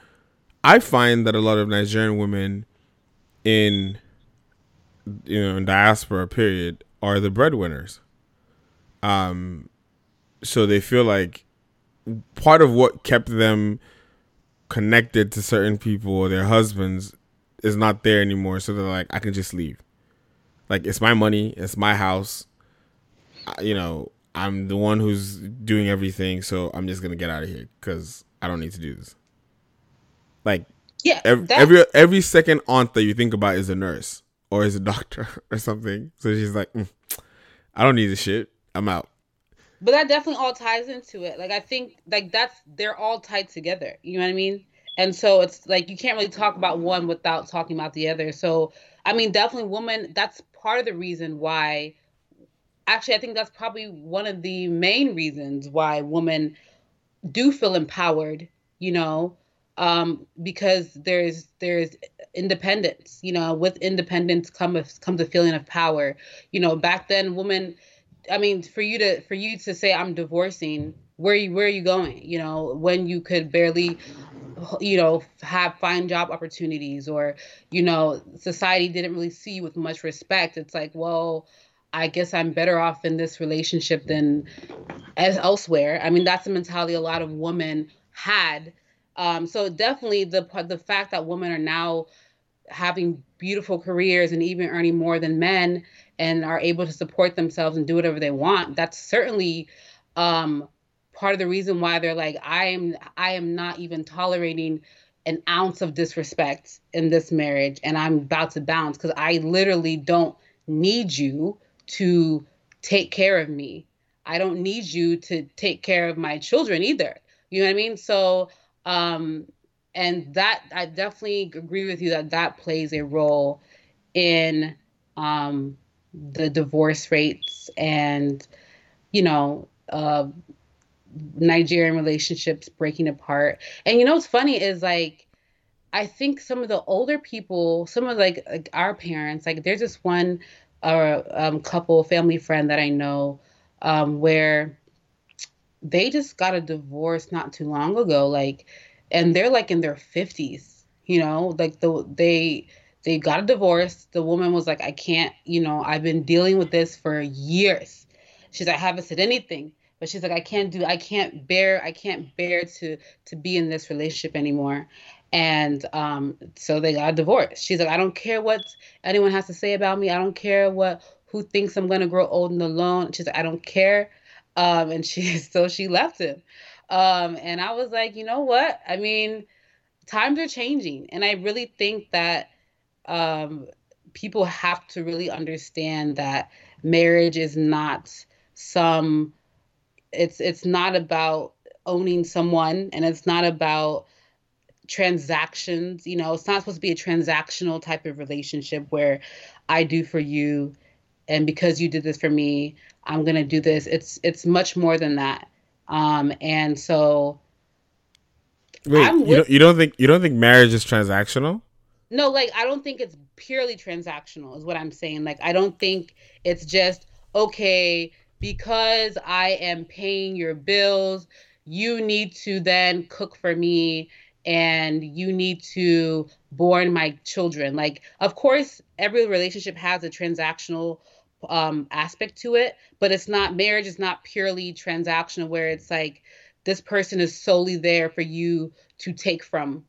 i find that a lot of nigerian women in you know in diaspora period are the breadwinners. Um so they feel like part of what kept them connected to certain people or their husbands is not there anymore. So they're like i can just leave. Like it's my money. It's my house you know i'm the one who's doing everything so i'm just gonna get out of here because i don't need to do this like Yeah, every, every every second aunt that you think about is a nurse or is a doctor or something so she's like "Mm, i don't need this shit i'm out But that definitely all ties into it. Like I think like that's they're all tied together. You know what I mean? And so it's like you can't really talk about one without talking about the other. So I mean definitely woman that's part of the reason why actually I think that's probably one of the main reasons why women do feel empowered, you know, um, because there's there's independence, you know, with independence comes comes a feeling of power. You know, back then women I mean, for you to for you to say I'm divorcing, where you where are you going? You know, when you could barely, you know, have find job opportunities, or you know, society didn't really see you with much respect. It's like, well, I guess I'm better off in this relationship than as elsewhere. I mean, that's the mentality a lot of women had. Um, so definitely the the fact that women are now having beautiful careers and even earning more than men and are able to support themselves and do whatever they want that's certainly um part of the reason why they're like i am i am not even tolerating an ounce of disrespect in this marriage and i'm about to bounce because i literally don't need you to take care of me. I don't need you to take care of my children either. You know what i mean? So um and that i definitely agree with you that that plays a role in um the divorce rates and you know uh nigerian relationships breaking apart. And you know what's funny is like i think some of the older people some of like, like our parents like there's this one uh, um, couple family friend that i know um where they just got a divorce not too long ago like and they're like in their 50s you know like the they they got a divorce. The woman was like i can't you know i've been dealing with this for years. She's like i haven't said anything. But she's like i can't do i can't bear i can't bear to to be in this relationship anymore and um so they got divorced. she's like i don't care what anyone has to say about me. I don't care what who thinks i'm to grow old and alone. She's like i don't care. Um and she so she left him. Um and i was like you know what? I mean times are changing. And i really think that um people have to really understand that marriage is not some it's it's not about owning someone and it's not about transactions you know it's not supposed to be a transactional type of relationship where i do for you and because you did this for me i'm going to do this it's it's much more than that um and so Wait, I'm you don't, you don't think you don't think marriage is transactional? No, like I don't think it's purely transactional is what I'm saying. Like I don't think it's just okay because I am paying your bills, you need to then cook for me and you need to born my children. Like of course every relationship has a transactional um aspect to it, but it's not marriage is not purely transactional where it's like this person is solely there for you to take from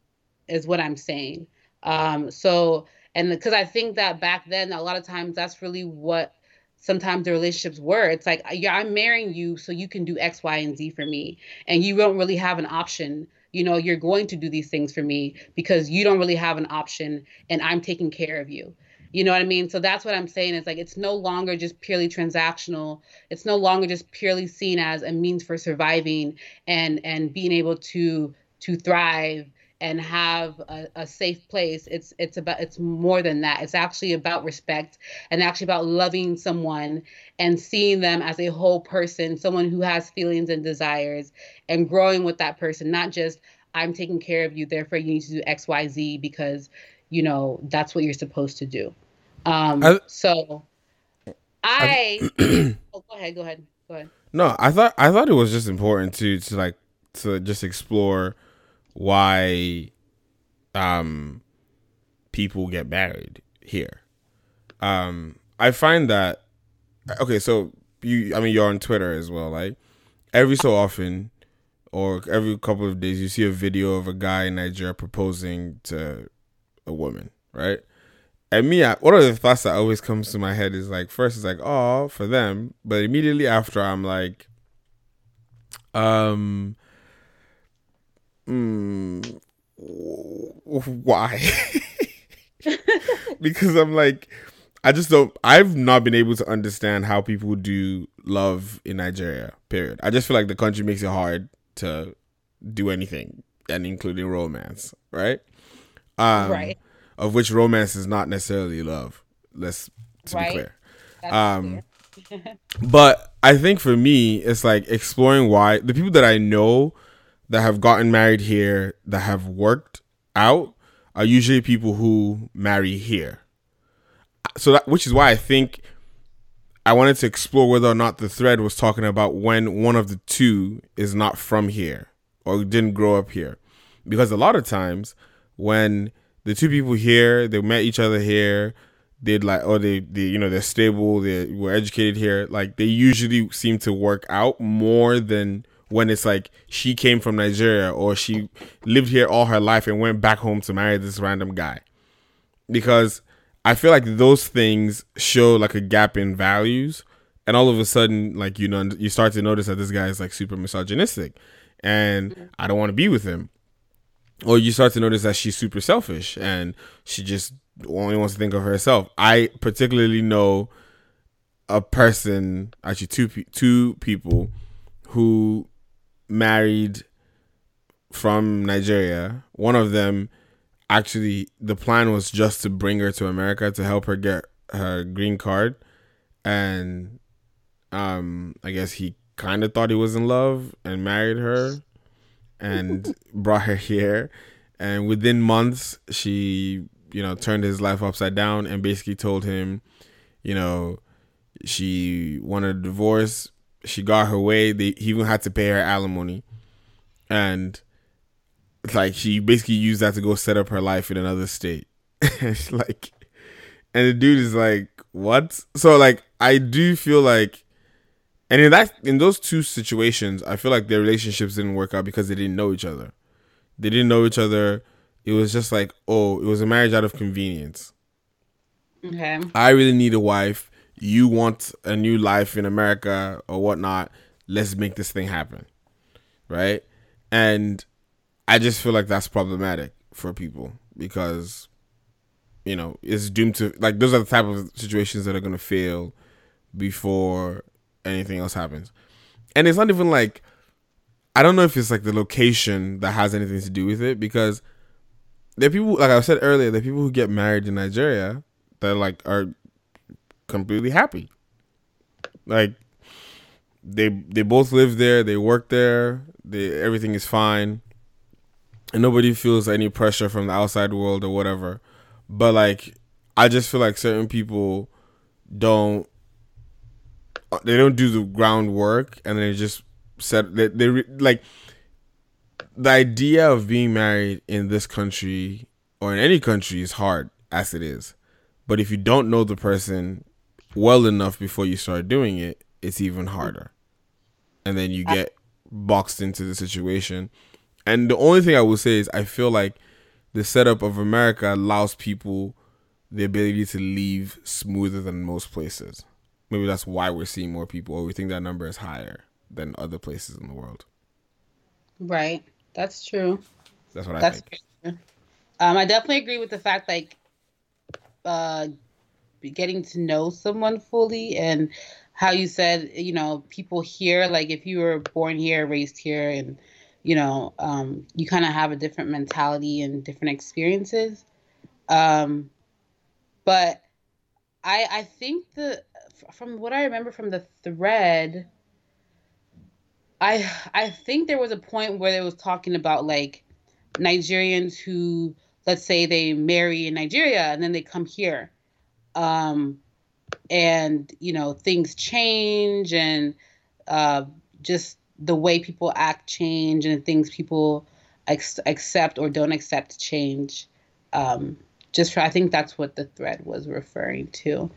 is what I'm saying. Um, so, and because I think that back then, a lot of times that's really what sometimes the relationships were. It's like, yeah, I'm marrying you so you can do X, Y, and Z for me. And you don't really have an option. You know, you're going to do these things for me because you don't really have an option and I'm taking care of you. You know what I mean? So that's what I'm saying. It's like it's no longer just purely transactional. It's no longer just purely seen as a means for surviving and and being able to to thrive and have a, a, safe place it's it's about it's more than that. It's actually about respect and actually about loving someone and seeing them as a whole person someone who has feelings and desires and growing with that person. Not just i'm taking care of you therefore you need to do xyz because you know that's what you're supposed to do. Um I, so i, I oh, go ahead go ahead go ahead. No i thought i thought it was just important to to like to just explore why um people get married here. Um I find that okay, so you I mean you're on Twitter as well, like every so often or every couple of days you see a video of a guy in Nigeria proposing to a woman, right? And me, I, one of the thoughts that always comes to my head is like, first it's like, oh, for them, but immediately after I'm like, um, mm, why? because I'm like, I just don't. I've not been able to understand how people do love in Nigeria. Period. I just feel like the country makes it hard to do anything, and including romance, right? Um, right. Of which romance is not necessarily love. Let's to right. be clear. That's um, clear. but I think for me, it's like exploring why the people that I know that have gotten married here that have worked out are usually people who marry here. So that which is why I think I wanted to explore whether or not the thread was talking about when one of the two is not from here or didn't grow up here. Because a lot of times when the two people here, they met each other here, they'd like or they, they you know, they're stable, they were educated here, like they usually seem to work out more than when it's like she came from Nigeria or she lived here all her life and went back home to marry this random guy. Because I feel like those things show like a gap in values and all of a sudden like you know you start to notice that this guy is like super misogynistic and I don't want to be with him. Or you start to notice that she's super selfish and she just only wants to think of herself. I particularly know a person, actually two two people who married from Nigeria. One of them actually the plan was just to bring her to America to help her get her green card and um I guess he kind of thought he was in love and married her and brought her here and within months she you know turned his life upside down and basically told him you know she wanted a divorce she got her way. They he even had to pay her alimony, and like she basically used that to go set up her life in another state. like, and the dude is like, "What?" So like, I do feel like, and in that in those two situations, I feel like their relationships didn't work out because they didn't know each other. They didn't know each other. It was just like, oh, it was a marriage out of convenience. Okay. I really need a wife you want a new life in America or whatnot, let's make this thing happen. Right? And I just feel like that's problematic for people because, you know, it's doomed to, like, those are the type of situations that are going to fail before anything else happens. And it's not even like, I don't know if it's like the location that has anything to do with it because there are people, like I said earlier, are people who get married in Nigeria that like are completely happy. Like they they both live there, they work there, they everything is fine. And nobody feels any pressure from the outside world or whatever. But like I just feel like certain people don't they don't do the groundwork and they just set they, they like the idea of being married in this country or in any country is hard as it is. But if you don't know the person well enough before you start doing it, it's even harder. And then you get boxed into the situation. And the only thing I will say is I feel like the setup of America allows people the ability to leave smoother than most places. Maybe that's why we're seeing more people, or we think that number is higher than other places in the world. Right. That's true. That's what that's I think. True. Um, I definitely agree with the fact like uh, getting to know someone fully and how you said you know people here like if you were born here raised here and you know um, you kind of have a different mentality and different experiences. Um, but i i think the from what i remember from the thread i i think there was a point where it was talking about like nigerians who let's say they marry in nigeria and then they come here um, and you know things change and uh, just the way people act change and things people ex- accept or don't accept change. Um, just for, i think that's what the thread was referring to.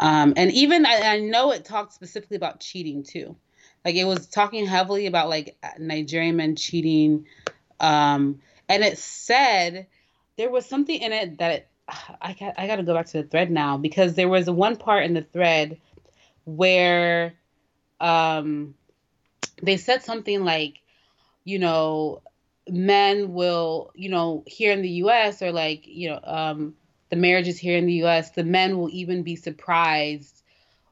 Um, and even I, I know it talked specifically about cheating too. Like it was talking heavily about like nigerian men cheating. Um, and it said there was something in it that I got I got to go back to the thread now because there was one part in the thread where um they said something like you know men will you know here in the US or like you know um the marriages here in the US the men will even be surprised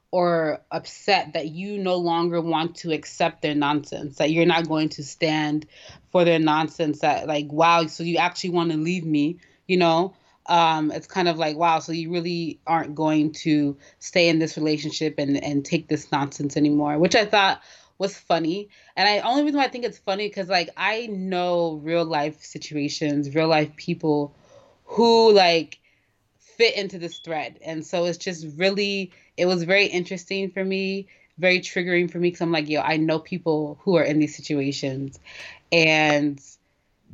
or upset that you no longer want to accept their nonsense that you're not going to stand for their nonsense that like wow so you actually want to leave me you know um, it's kind of like wow so you really aren't going to stay in this relationship and and take this nonsense anymore which i thought was funny. And i only reason why i think it's funny because like i know real life situations real life people who like fit into this thread. And so it's just really it was very interesting for me very triggering for me because i'm like yo i know people who are in these situations. And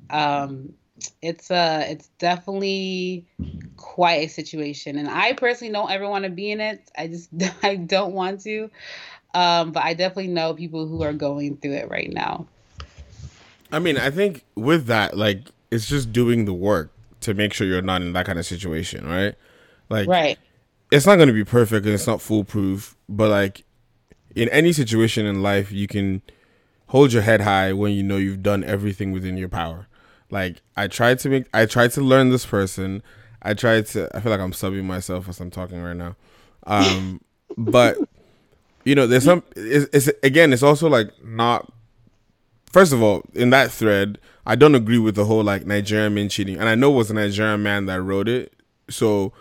um it's uh it's definitely quite a situation. And i personally don't ever want to be in it. I just i don't want to. Um but i definitely know people who are going through it right now. I mean i think with that like it's just doing the work to make sure you're not in that kind of situation right? Like right. it's not going to be perfect and it's not foolproof but like in any situation in life you can hold your head high when you know you've done everything within your power like I tried to make I tried to learn this person. I tried to I feel like I'm subbing myself as I'm talking right now. Um but you know, there's some it's, it's again, it's also like not First of all, in that thread, I don't agree with the whole like Nigerian men cheating. And I know it was a Nigerian man that wrote it. So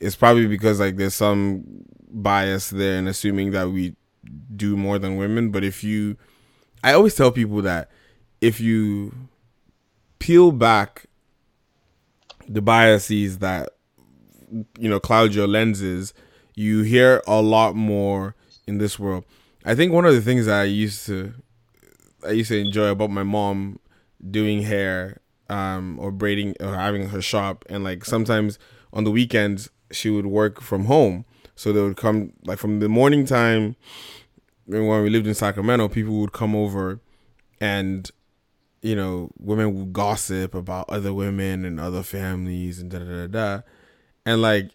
it's probably because like there's some bias there and assuming that we do more than women. But if you I always tell people that if you peel back the biases that you know cloud your lenses, you hear a lot more in this world. I think one of the things that I used to I used to enjoy about my mom doing hair um, or braiding or having her shop and like sometimes on the weekends she would work from home so they would come like from the morning time when we lived in Sacramento people would come over and you know, women will gossip about other women and other families and da da da da. And like,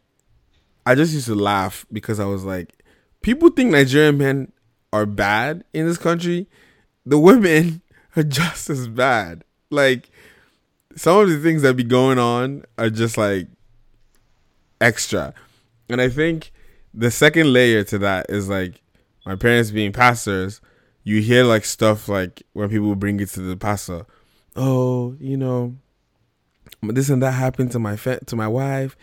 I just used to laugh because I was like, people think Nigerian men are bad in this country. The women are just as bad. Like, some of the things that be going on are just like extra. And I think the second layer to that is like my parents being pastors you hear like stuff like when people bring it to the pastor, oh, you know, this and that happened to my fa- to my wife,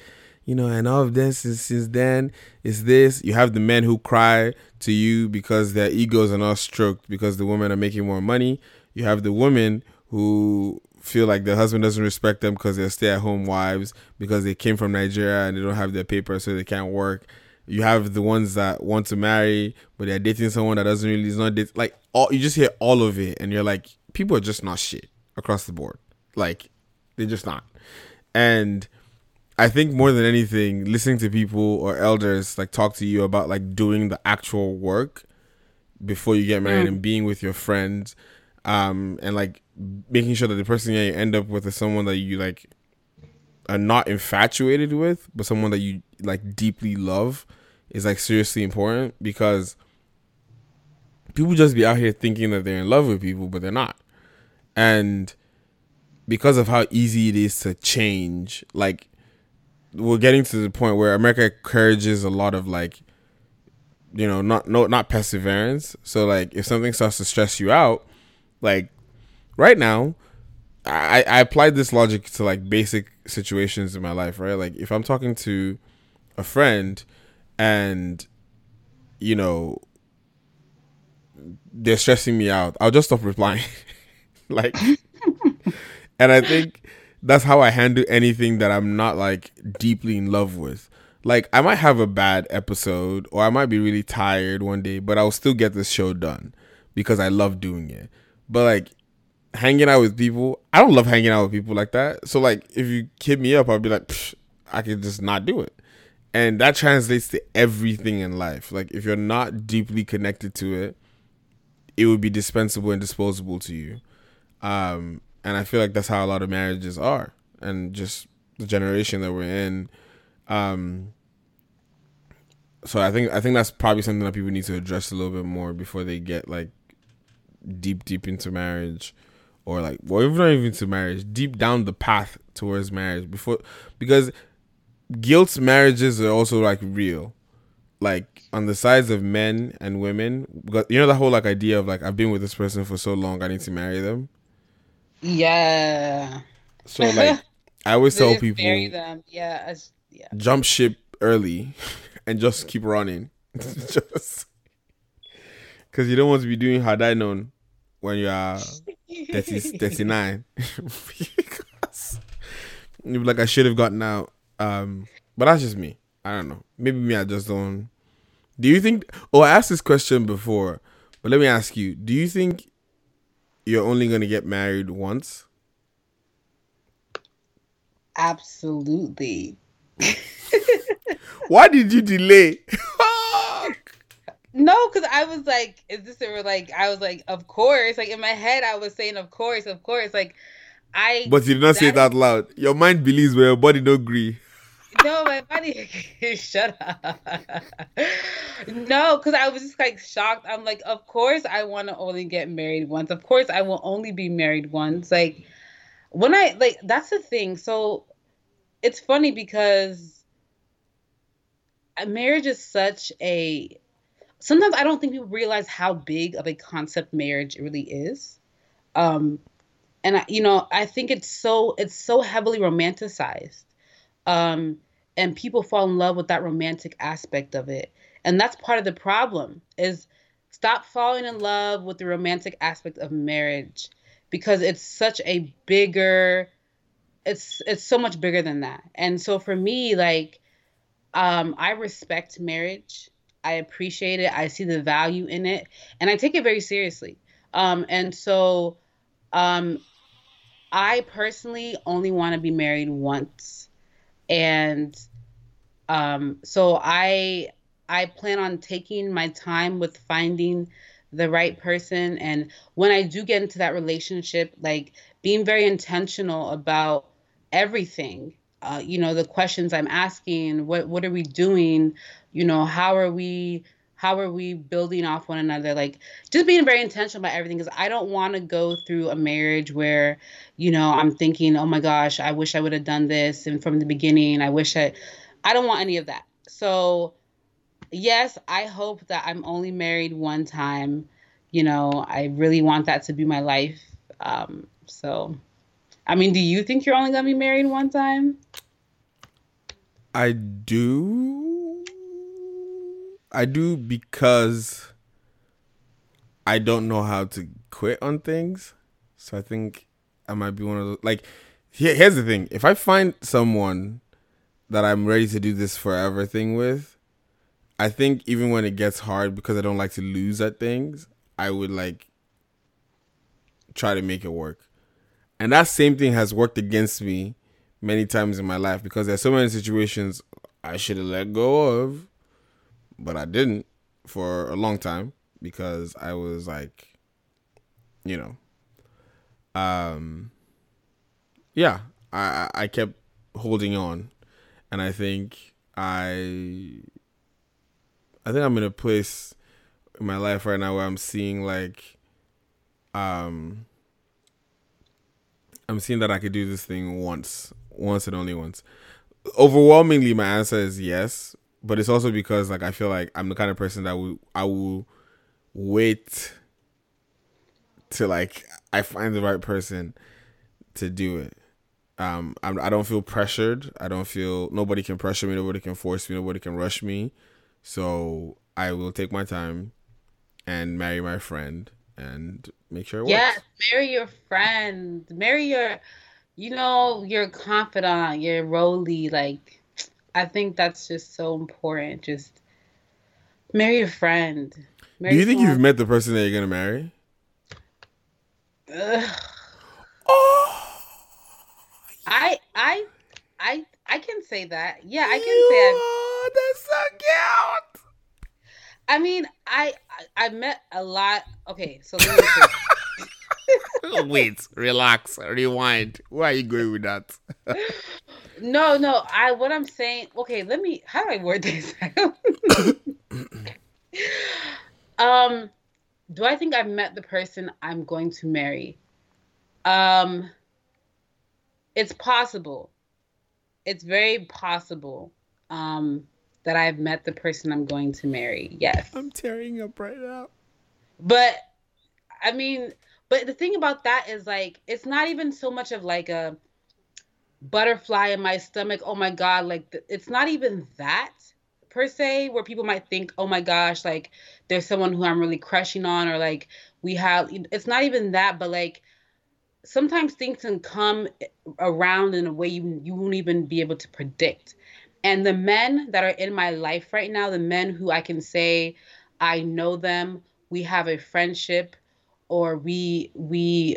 you know, and all of this is since then is this. You have the men who cry to you because their egos are not stroked because the women are making more money. You have the women who feel like their husband doesn't respect them because they're stay at home wives because they came from Nigeria and they don't have their paper so they can't work you have the ones that want to marry but they're dating someone that doesn't really is not date like all you just hear all of it and you're like people are just not shit across the board like they're just not and i think more than anything listening to people or elders like talk to you about like doing the actual work before you get married mm. and being with your friends um and like making sure that the person that you end up with is someone that you like are not infatuated with but someone that you like deeply love is like seriously important because people just be out here thinking that they're in love with people, but they're not. And because of how easy it is to change, like we're getting to the point where America encourages a lot of like you know, not no not perseverance. So like if something starts to stress you out, like right now, I, I applied this logic to like basic situations in my life, right? Like if I'm talking to a friend and you know they're stressing me out, I'll just stop replying. like and I think that's how I handle anything that I'm not like deeply in love with. Like I might have a bad episode or I might be really tired one day, but I'll still get this show done because I love doing it. But like hanging out with people, I don't love hanging out with people like that. So like if you hit me up, I'll be like, I can just not do it. And that translates to everything in life. Like if you're not deeply connected to it, it would be dispensable and disposable to you. Um, and I feel like that's how a lot of marriages are, and just the generation that we're in. Um, so I think I think that's probably something that people need to address a little bit more before they get like deep deep into marriage, or like well, even not even to marriage, deep down the path towards marriage before because guilt marriages are also like real. Like on the sides of men and women because you know the whole like idea of like i've been with this person for so long i need to marry them? Yeah. So like i always tell people marry them. Yeah as, yeah. jump ship early and just keep running. Just because you don't want to be doing had i known when you are 30, 39 because you're like i should have gotten out um but that's just me I don't know. Maybe me, I just don't. Do you think? Oh, I asked this question before, but let me ask you: Do you think you're only gonna get married once? Absolutely. Why did you delay? no, because I was like, "Is this ever like?" I was like, "Of course!" Like in my head, I was saying, "Of course, of course!" Like I. But you did not say it out loud. Your mind believes, but your body don't agree no, my body. Shut up. no, because I was just like shocked. I'm like, of course I want to only get married once. Of course I will only be married once. Like when I like that's the thing. So it's funny because marriage is such a. Sometimes I don't think people realize how big of a concept marriage really is. Um, and I, you know, I think it's so it's so heavily romanticized um, and people fall in love with that romantic aspect of it. And that's part of the problem is stop falling in love with the romantic aspect of marriage because it's such a bigger it's it's so much bigger than that. And so for me like um i respect marriage. I appreciate it. I see the value in it. And i take it very seriously. Um and so um i personally only want to be married once and um, so I I plan on taking my time with finding the right person. And when I do get into that relationship like being very intentional about everything uh, you know the questions I'm asking what what are we doing? You know how are we how are we building off one another? Like just being very intentional about everything because i don't want to go through a marriage where you know i'm thinking oh my gosh i wish i would have done this and from the beginning i wish i i don't want any of that. So yes i hope that i'm only married one time you know i really want that to be my life um so. I mean do you think you're only gonna be married one time? I do I do because I don't know how to quit on things. So I think I might be one of those. Like, here, here's the thing: if I find someone that I'm ready to do this forever thing with, I think even when it gets hard, because I don't like to lose at things, I would like try to make it work. And that same thing has worked against me many times in my life because there's so many situations I should have let go of but I didn't for a long time because I was like, you know, um, yeah, I I kept holding on, and I think I I think I'm in a place in my life right now where I'm seeing like, um, I'm seeing that I could do this thing once, once and only once. overwhelmingly my answer is yes, but it's also because like I feel like I'm the kind of person that will I will wait till like I find the right person to do it. Um, I'm, I don't feel pressured. I don't feel nobody can pressure me. Nobody can force me. Nobody can rush me. So I will take my time and marry my friend and make sure it Yes, works. marry your friend. Marry your, you know, your confidant, your roly. Like, I think that's just so important. Just marry your friend. Marry Do you think someone- you've met the person that you're gonna marry? Ugh. Oh. I I I I can say that. Yeah, I can say I've, that's so cute. I mean, I I, I met a lot. Okay, so let me say- Wait, relax, rewind. Where are you going with that? no, no. I what I'm saying. Okay, let me. How do I word this? um, do I think I've met the person I'm going to marry? Um, it's possible. It's very possible. Um, that I've met the person I'm going to marry. Yes. I'm tearing up right now. But I mean, but the thing about that is like it's not even so much of like a butterfly in my stomach. Oh my god, like th- it's not even that per se where people might think, "Oh my gosh, like there's someone who I'm really crushing on or like we have it's not even that, but like sometimes things can come around in a way you you won't even be able to predict. And the men that are in my life right now, the men who I can say I know them, we have a friendship or we we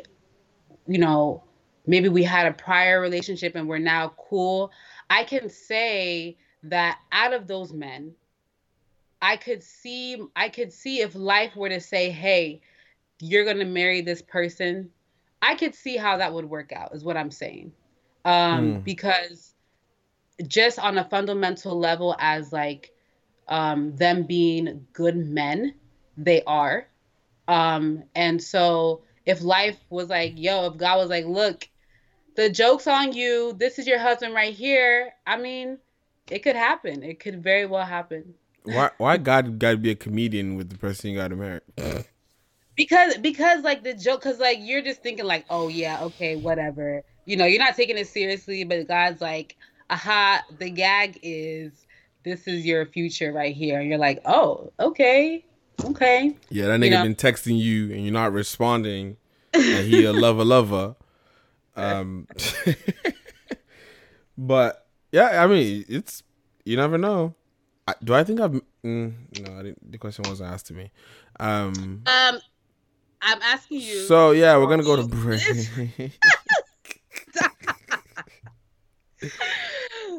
you know, maybe we had a prior relationship and we're now cool. I can say that out of those men, I could see I could see if life were to say, "Hey, you're going to marry this person." I could see how that would work out. Is what I'm saying. Um Mm. because just on a fundamental level as like um them being good men, they are. Um and so if life was like, yo, if God was like, look, the joke's on you, this is your husband right here, I mean, it could happen. It could very well happen. Why? Why God got to be a comedian with the person you got to marry? because because like the joke because like you're just thinking like oh yeah okay whatever you know you're not taking it seriously but god's like aha the gag is this is your future right here and you're like oh okay okay Yeah, that You nigga know? been texting you and you're not responding, and he a lover lover. Um, but yeah, I mean, it's you never know. I, do I think I've? Mm, no, I didn't, the question wasn't asked to me. Um, um i'm asking you so yeah, we're gonna go to break.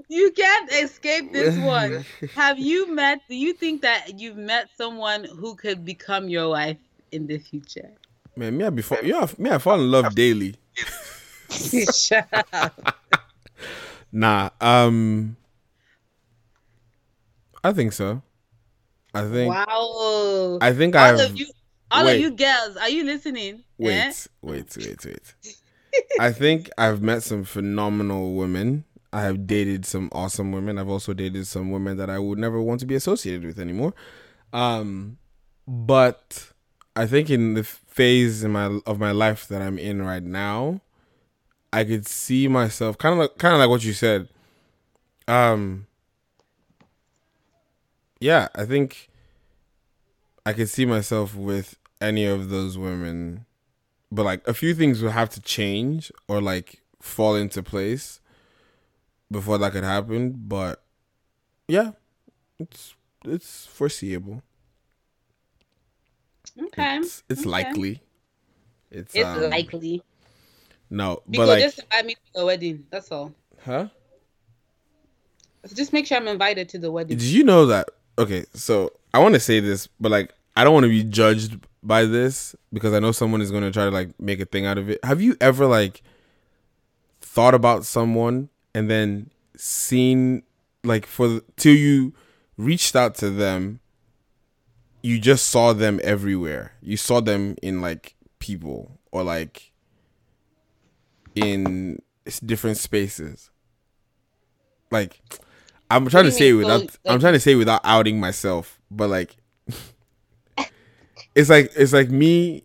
you can't escape this one have you met do you think that you've met someone who could become your wife in the future Man, me I before yeah, me I fall in love daily. shut up Nah, um, I think so. I think. wow I think all I've. of you all wait, of you girls are you listening Wait, Eh? wait, wait, wait. I think I've met some phenomenal women. I have dated some awesome women. I've also dated some women that I would never want to be associated with anymore. Um, but I think in the phase in my of my life that I'm in right now, I could see myself kind of like kind of like what you said. Um, yeah, I think I could see myself with any of those women, but like a few things would have to change or like fall into place before that could happen. But yeah, it's it's foreseeable. okay It's, it's okay. likely. It's it's um, likely No, but because like, just invite me to the wedding that's all huh? just make sure i'm invited to the wedding Did you know that? Okay, so I want to say this, but like I don't want to be judged by this because I know someone is going to try to like make a thing out of it. Have you ever like thought about someone and then seen like for till you reached out to them, you just saw them everywhere. You saw them in like people or like in different spaces. like I'm trying to say mean? without So, I'm trying to say without outing myself, but like it's like it's like me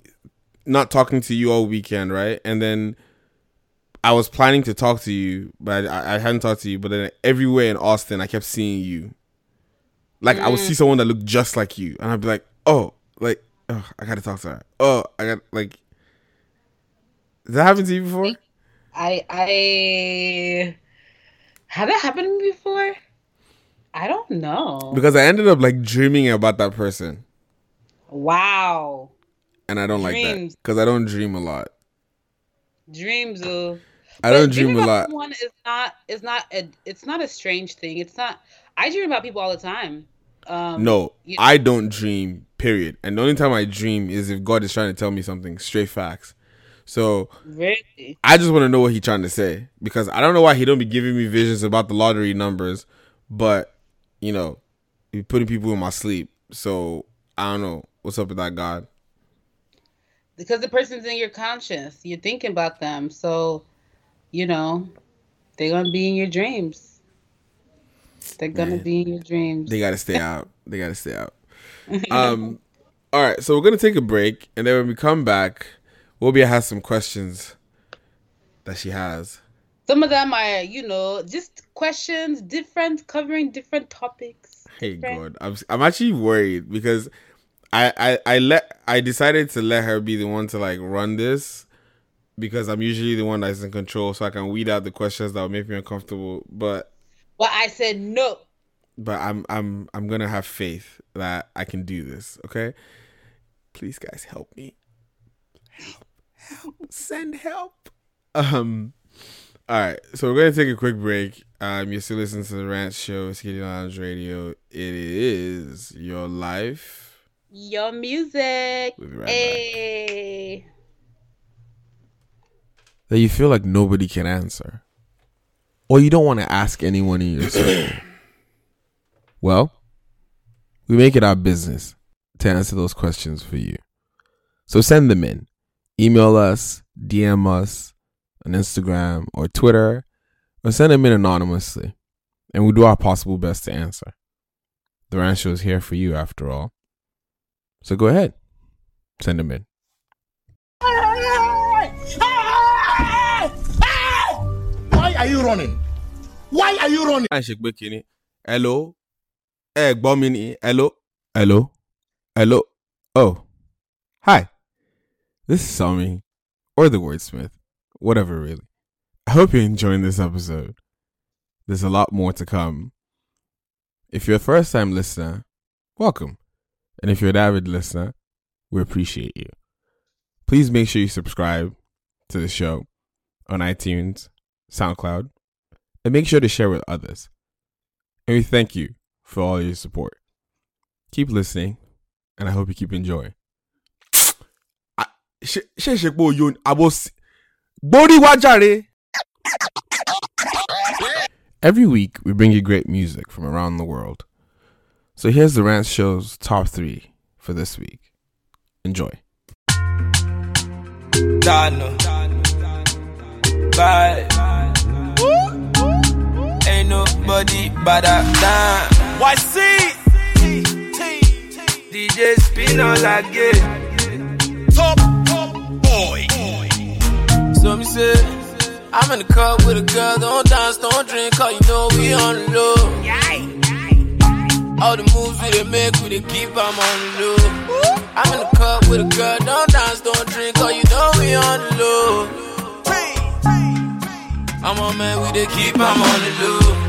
not talking to you all weekend, right? And then I was planning to talk to you, but I, I hadn't talked to you. But then everywhere in Austin, I kept seeing you. Like I would Mm. see someone that looked just like you, and I'd be like, "Oh, like, oh, I gotta talk to her. Oh, I got like." Has that happened to you before? I I had that happened to me before. I don't know. Because I ended up like dreaming about that person, Wow, and I don't like that Dreams. because I don't dream a lot. dreams of. I don't dream a lot. Someone is not is not a it's not a strange thing. It's not. I dream about people all the time. Um, No, you- I don't dream. Period. And the only time I dream is if God is trying to tell me something. Straight facts. So Really? I just want to know what he's trying to say because I don't know why he don't be giving me visions about the lottery numbers, but you know, he putting people in my sleep. So I don't know what's up with that God. because the person's in your conscience. You're thinking about them, so you know they're gonna be in your dreams. They're gonna Man. be in your dreams. They gotta stay out. They gotta stay out. Um, all right. So we're gonna take a break, and then when we come back, Wobia has some questions that she has. Some of them are, you know, just questions, different, covering different topics. Hey different- God, I'm I'm actually worried because I, I I let I decided to let her be the one to like run this because I'm usually the one that's in control, so I can weed out the questions that would make me uncomfortable. But Well, I said no. but I'm I'm I'm gonna have faith that I can do this. Okay, please, guys, help me. Help, help, send help. Um. All right, so we're gonna take a quick break. Um, you're still listening to the Rant Show, Skitty Lounge Radio. It is your life. Your music. We'll be right back. That you feel like nobody can answer, or you don't want to ask anyone in your circle. well, we make it our business to answer those questions for you. So send them in. Email us, DM us on Instagram or Twitter, or send them in anonymously, and we'll do our possible best to answer. The Rant Show is here for you, after all. So go ahead, send them in. You running? Why are you running? Hi, Sheikh Bekini. Hello. Ẹ gbọ́ mi ni. Hello. Hello. Hello. Oh. Hi. This is Sami, or the Wordsmith. Whatever, really. I hope you're enjoying this episode. There's a lot more to come. If you're a first time listener, welcome. And if you're an avid listener, we appreciate you. Please make sure you subscribe to the show on iTunes, SoundCloud, and make sure to share with others. And we thank you for all your support. Keep listening, and I hope you keep enjoying. Ṣe ṣe pé si- gbórí wá jàre. Every week, we bring you great music from around the world. So here's the Rant Show's top three for this week. Enjoy. Dano. Bye. Ain't nobody but a. Why see? DJ Spinall again. Top, top boy. So me say, I'm in the club with a girl, don't dance, don't drink, cause you know we on the low. All the moves we they make, we they keep 'em on the low. I'm in the club with a girl, don't dance, don't drink, cause you know we on the low. I'm on man, we they keep 'em on the low.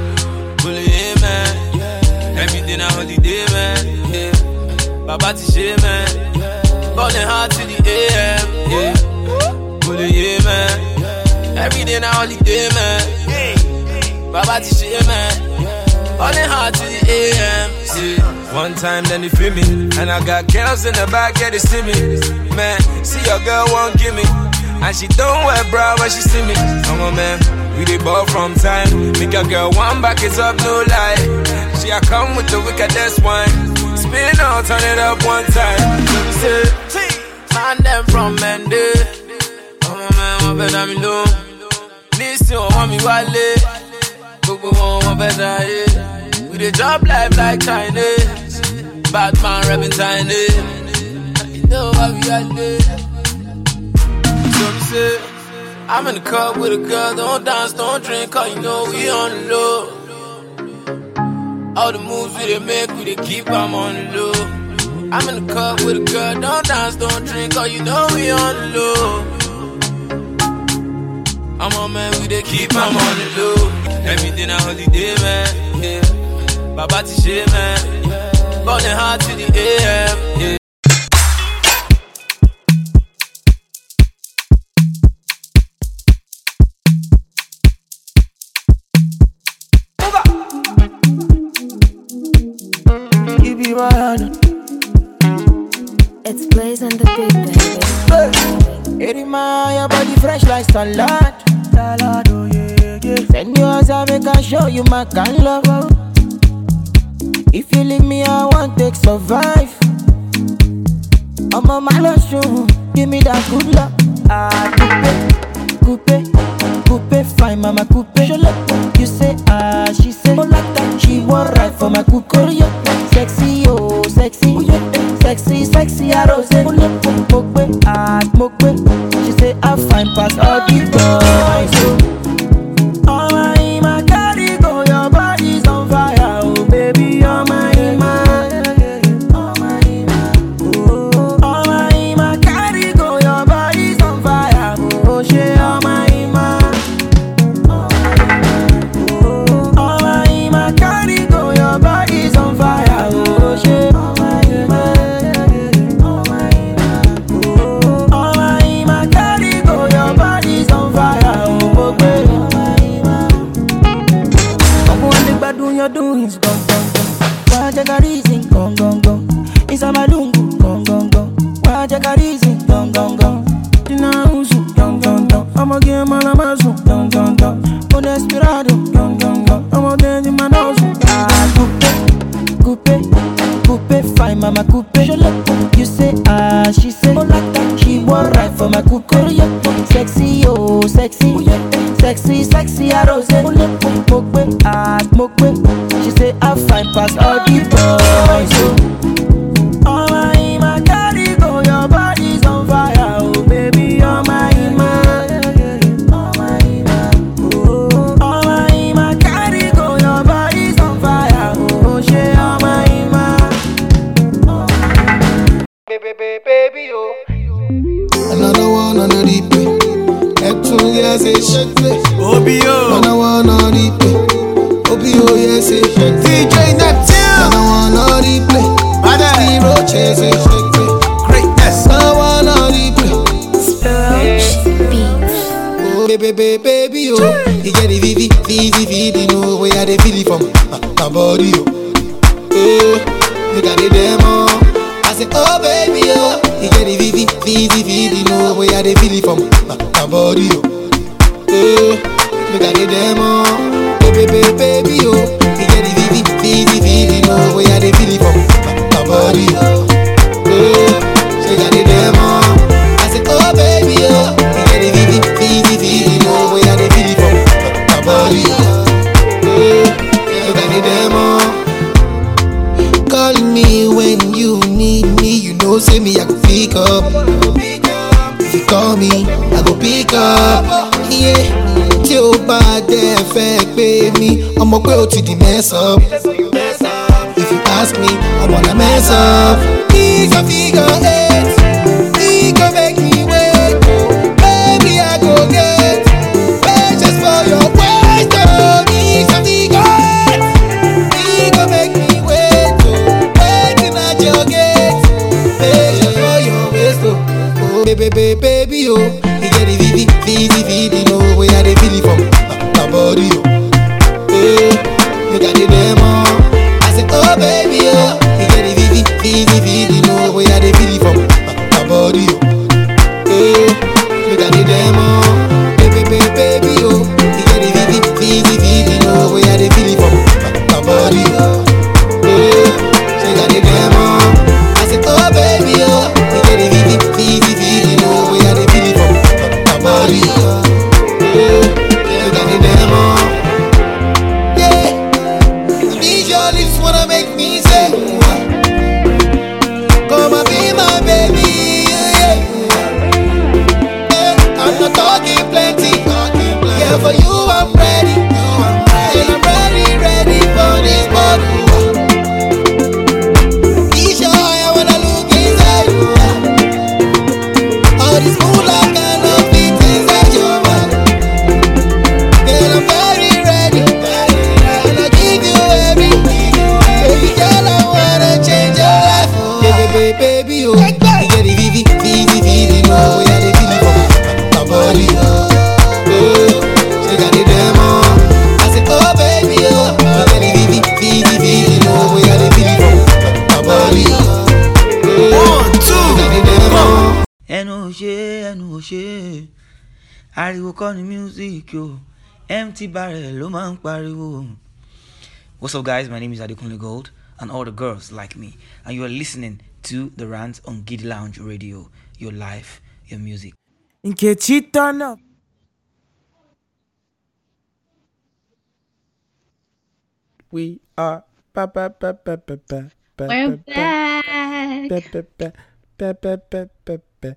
Bully, yeah, man. Everything a holiday, man. Yeah. Baba ti ṣe, man. Calling hard till the AM. Yeah. Yeah, man. Everything a holiday, man. Baba ti ṣe, man. Calling hard till the AM. Yeah. One time, then they feel me. And I got girls in the back, yeah, they see me. Man, see your girl won't give me. And she don't wear bra when she see me. Come on, man. We dey ball from time. Make your girl one back it up, no lie. She a come with the wickedest wine. Spin out, turn it up one time. Say, man, them from Mende. Come on, man, one better me low. Listen, want me wale. gbogbo wọn wọn fẹ́ ṣayé. We dey chop life like Chinese. Bad man rapping Chinese. You know how we are there. So me say, I'm in the club with a girl, don't dance, don't drink, cause you know we on the low. All the moves we dey make, we dey keep I'm on the low. I'm in the club with a girl, don't dance, don't drink, cause you know we on the low. I'm on man, we dey keep them on the low. Everything a holiday, man. Yeah. Baba ti man. Yeah. Ballin' hard to the AM. Yeah. You be my honor. It's Blaze and the Big Baby. Hey, man, your body fresh like salad. Salad, oh yeah, yeah. Send yours, I make I show you my kind love. If you leave me, I want take survive. I'm on my last room, give me that good luck. Ah, coupe, coupe, coupe, fine, mama coupe. You say ah, she say oh like that. She want right for my coupe. Sexy, oh sexy, sexy, sexy, I rose. Smoke, ah, smoke, She say I fine pass all the boys. oh. For my coupe. Sexy oh sexy, sexy sexy I rose. Mo pe ah mo pe. She say I fine pass all the boys. OBO, yes, it shake me. DJ Neptune. Another replay. Bada. Zero chase, it shake me. Greatness. Another one on replay. Oh, baby, baby, baby, oh. You get the vivi, vivi, vivi, no way I dey feel it from my, my body, oh. Eh, you got the demo. I say, oh baby, oh. You get the vivi, vivi, vivi, no way I dey feel it from my, my body, oh. Eh, you got the demo. Baby, baby, baby, oh. myself. Figure, eh. figure, hey. Music o empty barrel ló máa ń pariwo. What's up, guys? My name is Adekunle Gold, and all the girls like me, and you are listening to the rant on Giddy Lounge Radio. Your life, your music. Nkechi turn up. We are ba ba ba ba ba ba ba We're ba back. ba ba ba ba ba ba ba ba ba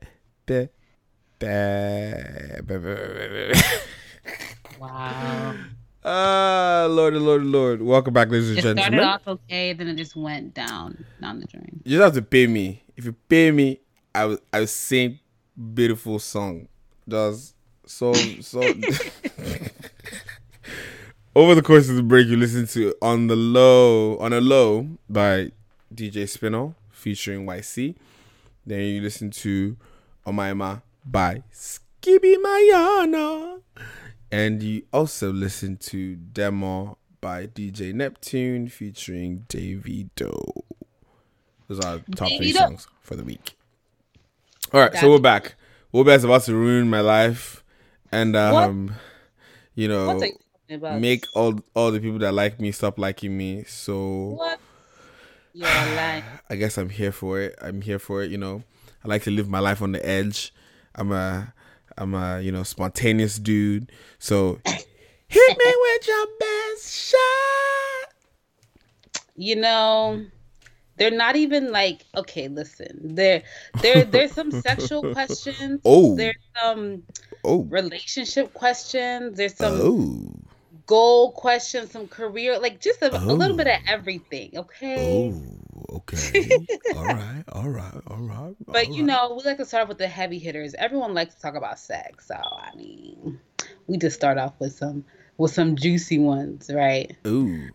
ba ba ba ba Wow. Ah, Lord, Lord, Lord. Welcome back, ladies and It started gentlemen. off okay, then it just went down down the drain. You just have to pay me. If you pay me, I will I will sing beautiful song. Just so so over the course of the break you listen to on the low on a low by DJ Spinall featuring Ycee. Then you listen to Omaima by Skibby Mayana. And you also listen to Demo by DJ Neptune featuring Davido. Those are top three songs for the week. All right, so we're back. Wobear's about to ruin my life, and um, you know, What you about? make all all the people that like me stop liking me. So What? You're lying. I guess I'm here for it. I'm here for it. You know, I like to live my life on the edge. I'm a, I'm a, you know, spontaneous dude. So hit me with your best shot. You know, they're not even like okay. Listen, there, there, there's some sexual questions. Oh. there's some Oh. relationship questions. There's some Oh, goal questions, some career, like just a, oh. a little bit of everything. Okay. Oh, okay. all right. All right. All right. But you right. know, we like to start off with the heavy hitters. Everyone likes to talk about sex, so I mean, we just start off with some with some juicy ones, right? Ooh.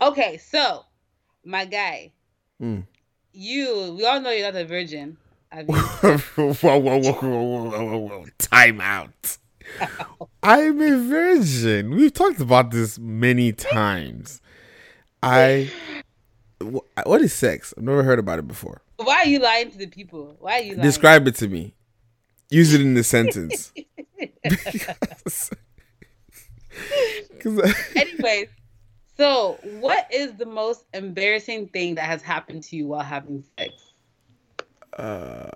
okay, so my guy, mm. you, we all know you're not a virgin. whoa, whoa, whoa, whoa, whoa, whoa, whoa, time out. I'm a virgin. We've talked about this many times. I. wh- What is sex? I've never heard about it before. why are you lying to the people? Why are you lying? Describe it to me. Use it in the sentence. Because- I- Anyways, so what is the most embarrassing thing that has happened to you while having sex? Uh,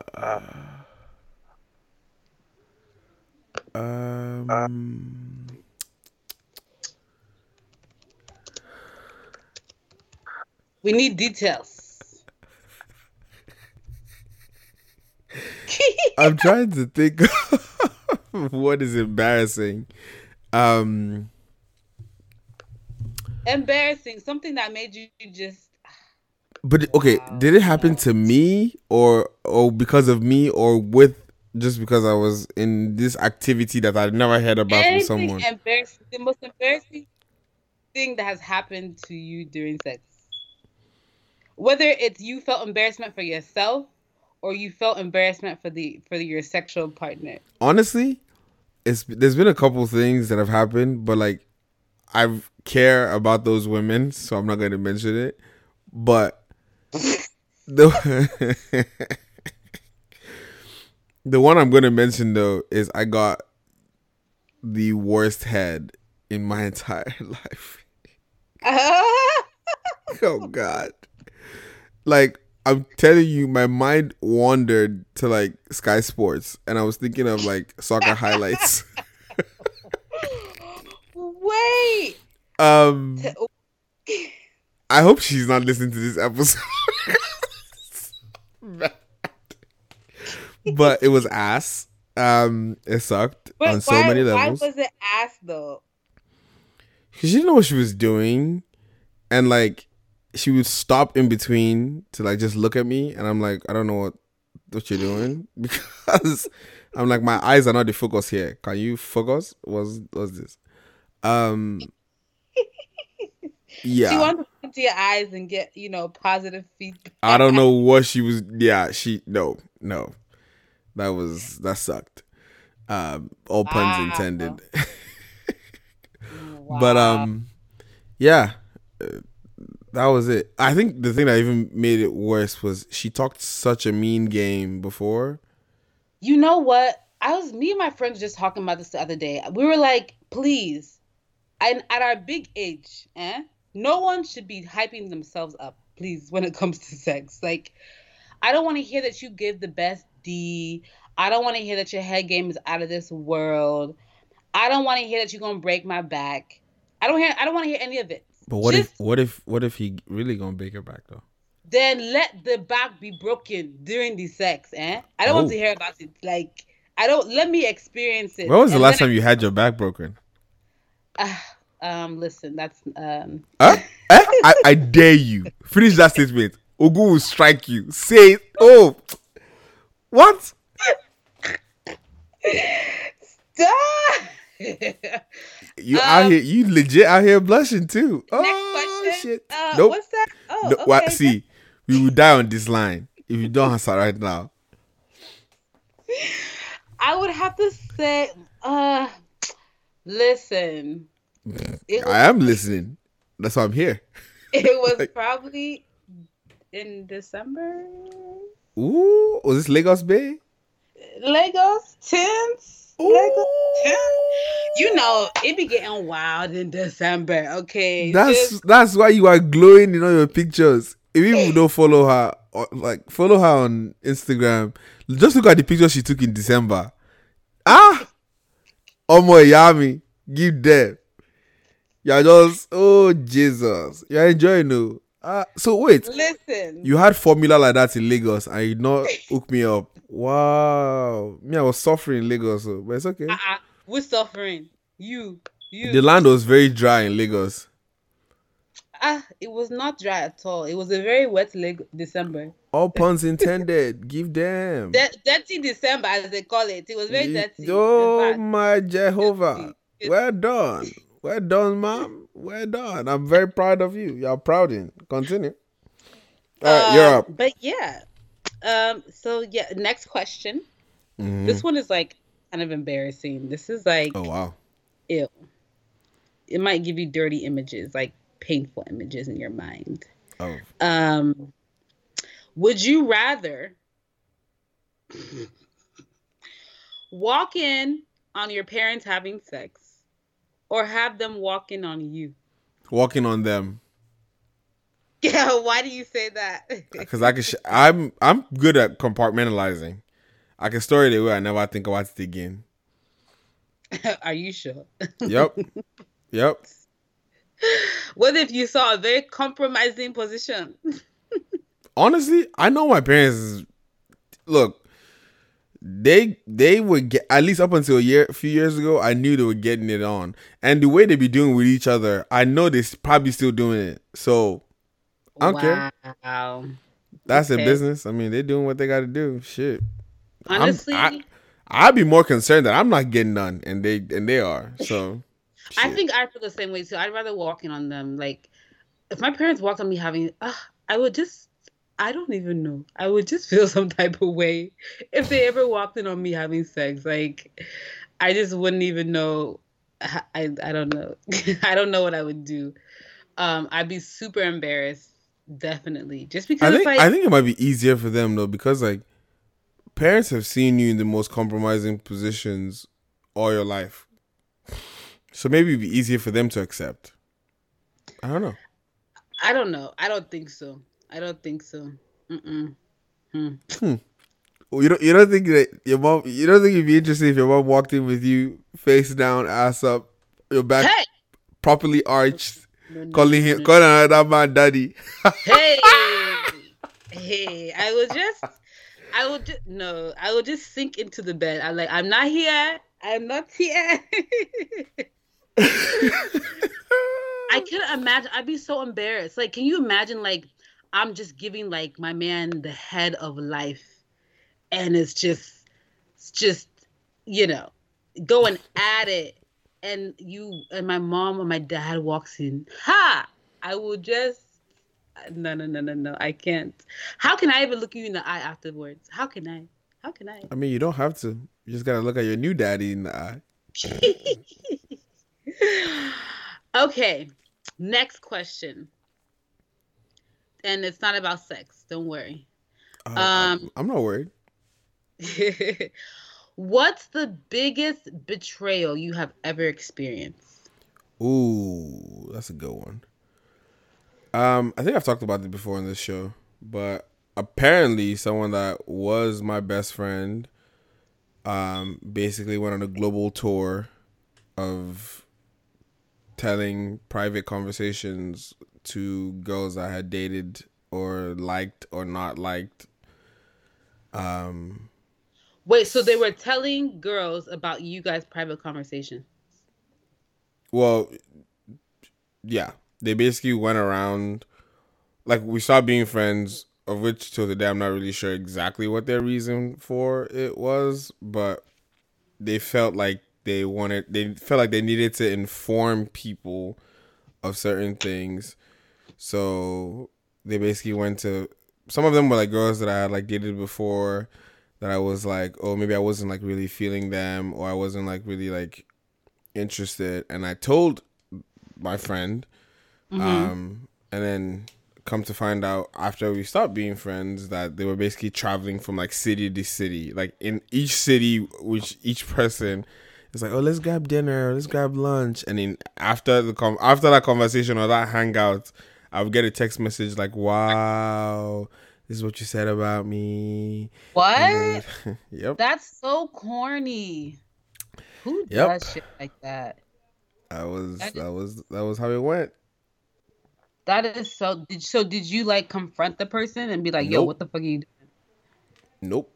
um, We need details. I'm trying to think of what is embarrassing. Um, Embarrassing, something that made you just but okay, did it happen to me or or because of me or with just because I was in this activity that I'd never heard about from anything someone? embarrassing. The most embarrassing thing that has happened to you during sex, whether it's you felt embarrassment for yourself or you felt embarrassment for the for your sexual partner. Honestly, it's there's been a couple things that have happened, but like I care about those women, so I'm not going to mention it. But the the one I'm going to mention though is I got the worst head in my entire life. oh God! Like I'm telling you, my mind wandered to like Sky Sports, and I was thinking of like soccer highlights. Wait. Um, I hope she's not listening to this episode. But it was ass. Um, it sucked But on so why, many levels. why was it ass though? Cause she didn't know what she was doing, and like she would stop in between to like just look at me, and I'm like, I don't know what what you're doing because I'm like my eyes are not the focus here. Can you focus? Was was this? Um, Yeah. She wanted to look into your eyes and get, you know, positive feedback. I don't know what she was. Yeah, she no no, that was that sucked. Um, all puns Wow. intended. But um, yeah, that was it. I think the thing that even made it worse was she talked such a mean game before. You know what? I was me and my friends just talking about this the other day. We were like, please, and at our big age, eh? No one should be hyping themselves up, please, when it comes to sex. Like, I don't want to hear that you give the best D. I don't want to hear that your head game is out of this world. I don't want to hear that you're gonna break my back. I don't hear. I don't want to hear any of it. But what Just- if what if what if he really gonna break your back though? then let the back be broken during the sex, eh? I don't want Oh. to hear about it. Like, I don't. Let me experience it. When was the And last time you had your back broken? I- um, listen, that's um. Huh? Eh? I, I dare you. Finish that statement. Ogu will strike you. Say. Oh, what? Stop! You Um, out here? You legit out here blushing too? Oh shit! Uh, nope. What's that? Oh, No, okay. wa- see, we will die on this line if you don't answer right now. I would have to say, uh, listen, it I am listening. That's why I'm here. it was probably in December. Ooh, was this Lagos Bay? Lagos tents. Lagos tents. You know, it be getting wild in December. Okay, That's Just- that's why you are glowing in all your pictures. If you don't follow her, or, like follow her on Instagram, just look at the picture she took in December. Ah, Omo Yami, give them. You're just oh Jesus, you're enjoying no. Ah, so wait, listen. you had formula like that in Lagos and you not hook me up. Wow, me I was suffering in Lagos, so, but it's okay. uh-uh, we're suffering. You, you. The land was very dry in Lagos. Ah, it was not dry at all. It was a very wet leg December. All puns intended. Give them. D- dirty December, as they call it. It was very dirty. Oh my Jehovah. Well done. Well done, mom. Well done. I'm very proud of you. You're proud in. Continue. All right, you're Uh, up. But yeah. Um. So yeah. Next question. Mhm. This one is like kind of embarrassing. This is like Oh wow. ew. It might give you dirty images, like painful images in your mind. Oh. Um. Would you rather walk in on your parents having sex, or have them walking on you? Walking on them. Yeah. Why do you say that? Because I can sh- I'm I'm good at compartmentalizing. I can store it away. I never think about it again. Are you sure? Yep. yep. What if you saw a very compromising position? honestly, I know my parents. Look, they they were get at least up until a year, a few years ago. I knew they were getting it on, and the way they be doing with each other, I know they s- probably still doing it. So I don't care. Wow. That's their Okay. business. I mean, they're doing what they got to do. Shit. I'm- Honestly, I, I'd be more concerned that I'm not getting none, and they and they are. So I think I feel the same way too. I'd rather walk in on them. Like, if my parents walked on me having, uh, I would just, I don't even know. I would just feel some type of way if they ever walked in on me having sex. Like, I just wouldn't even know. I, I, I don't know. I don't know what I would do. Um, I'd be super embarrassed, definitely, just because I think like, I think it might be easier for them though because like parents have seen you in the most compromising positions all your life, so maybe it'd be easier for them to accept. I don't know. I don't know. I don't think so. I don't think so. Mm-mm. Hmm. Hmm. You don't you don't think that your mom you don't think it'd be interesting if your mom walked in with you face down, ass up, your back Hey! properly arched, No, no, calling him no. calling another man daddy. hey, hey, I would just, I would just, no, I would just sink into the bed. I'm like, I'm not here. I'm not here. I couldn't imagine. I'd be so embarrassed. Like, can you imagine? Like, I'm just giving like my man the head of life, and it's just, it's just, you know, going at it, and you and my mom or my dad walks in. Ha! I will just no no no no no I can't. How can I even look you in the eye afterwards? How can I? How can I? I mean, you don't have to. You just gotta look at your new daddy in the eye. okay, next question. And it's not about sex. Don't worry. Uh, Um, I'm not worried. What's the biggest betrayal you have ever experienced? Ooh, that's a good one. Um, I think I've talked about it before in this show, but apparently someone that was my best friend um basically went on a global tour of telling private conversations to girls I had dated or liked or not liked. Um Wait, so they were telling girls about you guys' private conversation. well yeah, they basically went around like we stopped being friends of which till today I'm not really sure exactly what their reason for it was, but they felt like they wanted they felt like they needed to inform people of certain things. So they basically went to some of them were like girls that I had like dated before that I was like, oh maybe I wasn't like really feeling them or I wasn't like really like interested. And I told my friend Mhm. um and then come to find out after we stopped being friends that they were basically traveling from like city to city. Like in each city which each person is like oh let's grab dinner let's grab lunch. And then after the com- after that conversation or that hangout i would get a text message like wow this is what you said about me What? Then- yep That's so corny. Who Yep. does shit like that? that was That that was that was how it went That is so. Did, so did you like confront the person and be like, "Yo, Nope. what the fuck are you doing?" Nope.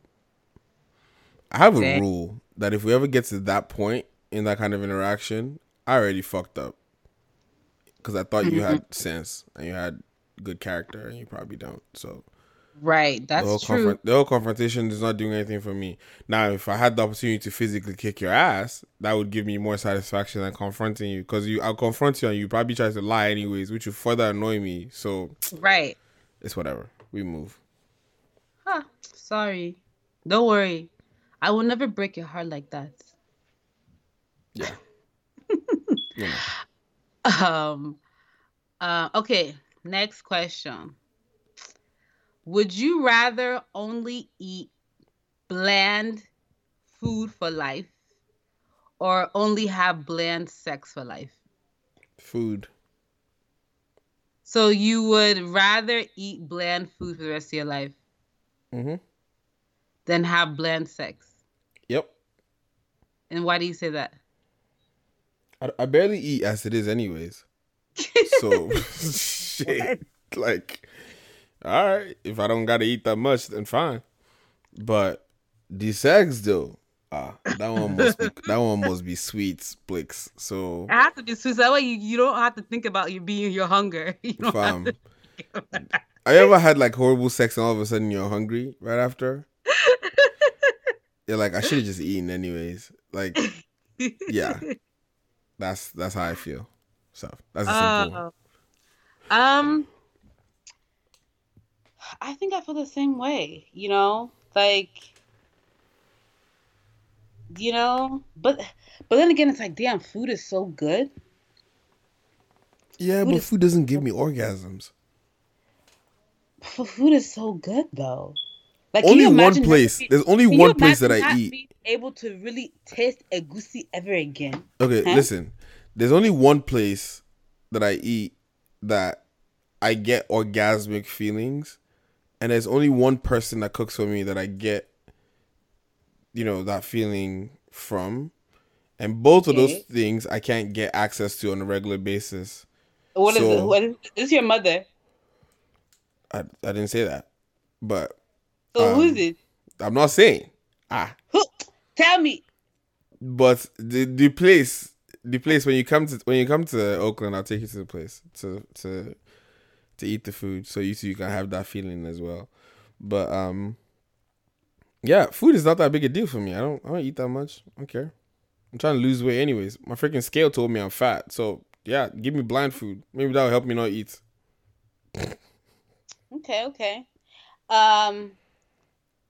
I have a rule that if we ever get to that point in that kind of interaction, I already fucked up. Because I thought you had mm-hmm. sense and you had good character, and you probably don't. So Right. That's the whole, true. the whole confrontation is not doing anything for me. Now, if I had the opportunity to physically kick your ass, that would give me more satisfaction than confronting you. Because you, I'll confront you and you probably try to lie anyways, which would further annoy me. So Right. it's whatever. We move. Huh. Sorry. Don't worry. I will never break your heart like that. Yeah. You know. Um. Uh. Okay. Next question. Would you rather only eat bland food for life, or only have bland sex for life? Food. So you would rather eat bland food for the rest of your life Mm-hmm. than have bland sex. Yep. And why do you say that? I, I barely eat as it is, anyways. So, shit. Like, all right. If I don't gotta eat that much, then fine. But the sex, though, ah, that one must be that one must be sweet, Blix. So, It has to be sweet. That way you, you don't have to think about you being your hunger. You don't have fam, to. have you ever had like horrible sex and all of a sudden you're hungry right after? You're like, I should have just eaten anyways. Like, yeah, that's that's how I feel. So that's a simple. one. Oh. Um, I think I feel the same way. You know, like, you know, but but then again, it's like, damn, food is so good. Yeah, but food doesn't give me orgasms. F- Food is so good though. Like, Only one place. There's only one place that I not eat. being able to really taste a goosey ever again. Okay, Huh? listen. There's only one place that I eat that I get orgasmic feelings, and there's only one person that cooks for me that I get, you know, that feeling from. And both of those things I can't get access to on a regular basis. What is So- it? What is, is your mother? I I didn't say that, but So who is um, it? I'm not saying. Ah, Who? Tell me. but the the place the place when you come to when you come to Oakland, I'll take you to the place to to to eat the food, so you so you can have that feeling as well. But um, yeah, food is not that big a deal for me. I don't I don't eat that much. I don't care. I'm trying to lose weight anyways. My freaking scale told me I'm fat, so yeah, give me blind food. Maybe that'll help me not eat. Okay, okay. Um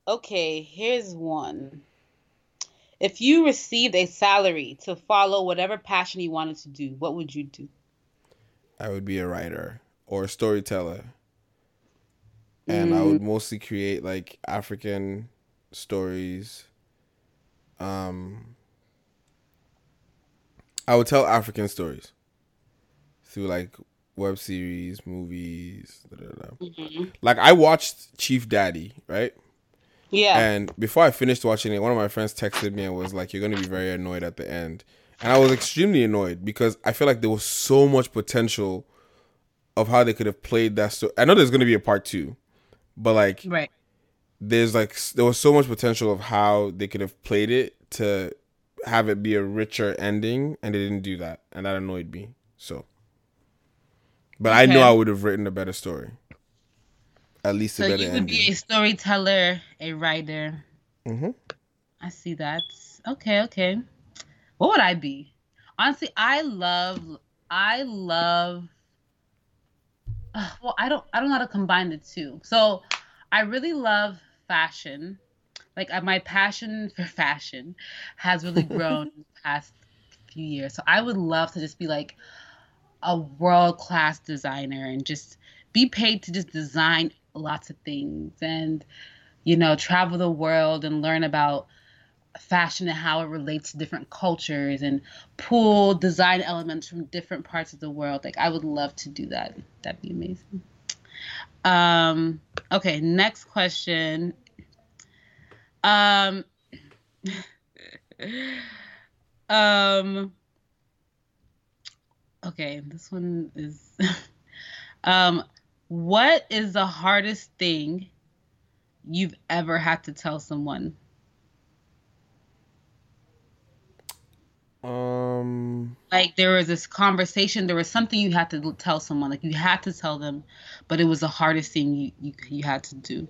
okay, here's one. If you received a salary to follow whatever passion you wanted to do, what would you do? I would be a writer or a storyteller. And I would mostly create like African stories um, I would tell African stories through like web series, movies. Da, da, da. Mhm. Like I watched Chief Daddy, right? Yeah. And before I finished watching it, one of my friends texted me and was like, "You're gonna be very annoyed at the end," and I was extremely annoyed because I feel like there was so much potential of how they could have played that story. I know there's gonna be a part two, but like, Right. there's like there was so much potential of how they could have played it to have it be a richer ending, and they didn't do that, and that annoyed me. So, but I know I would have written a better story, at least So a better you would ending. be a storyteller, a writer. hmm I see that. Okay, okay. What would I be? Honestly, I love I love uh, well, I don't I don't know how to combine the two. So, I really love fashion. Like uh, my passion for fashion has really grown the past few years. So, I would love to just be like a world-class designer and just be paid to just design lots of things and you know, travel the world and learn about fashion and how it relates to different cultures and pull design elements from different parts of the world. Like I would love to do that. That'd be amazing. Um okay, next question. Um um okay, this one is um what is the hardest thing you've ever had to tell someone? Um, Like there was this conversation, there was something you had to tell someone, like you had to tell them, but it was the hardest thing you you, you had to do.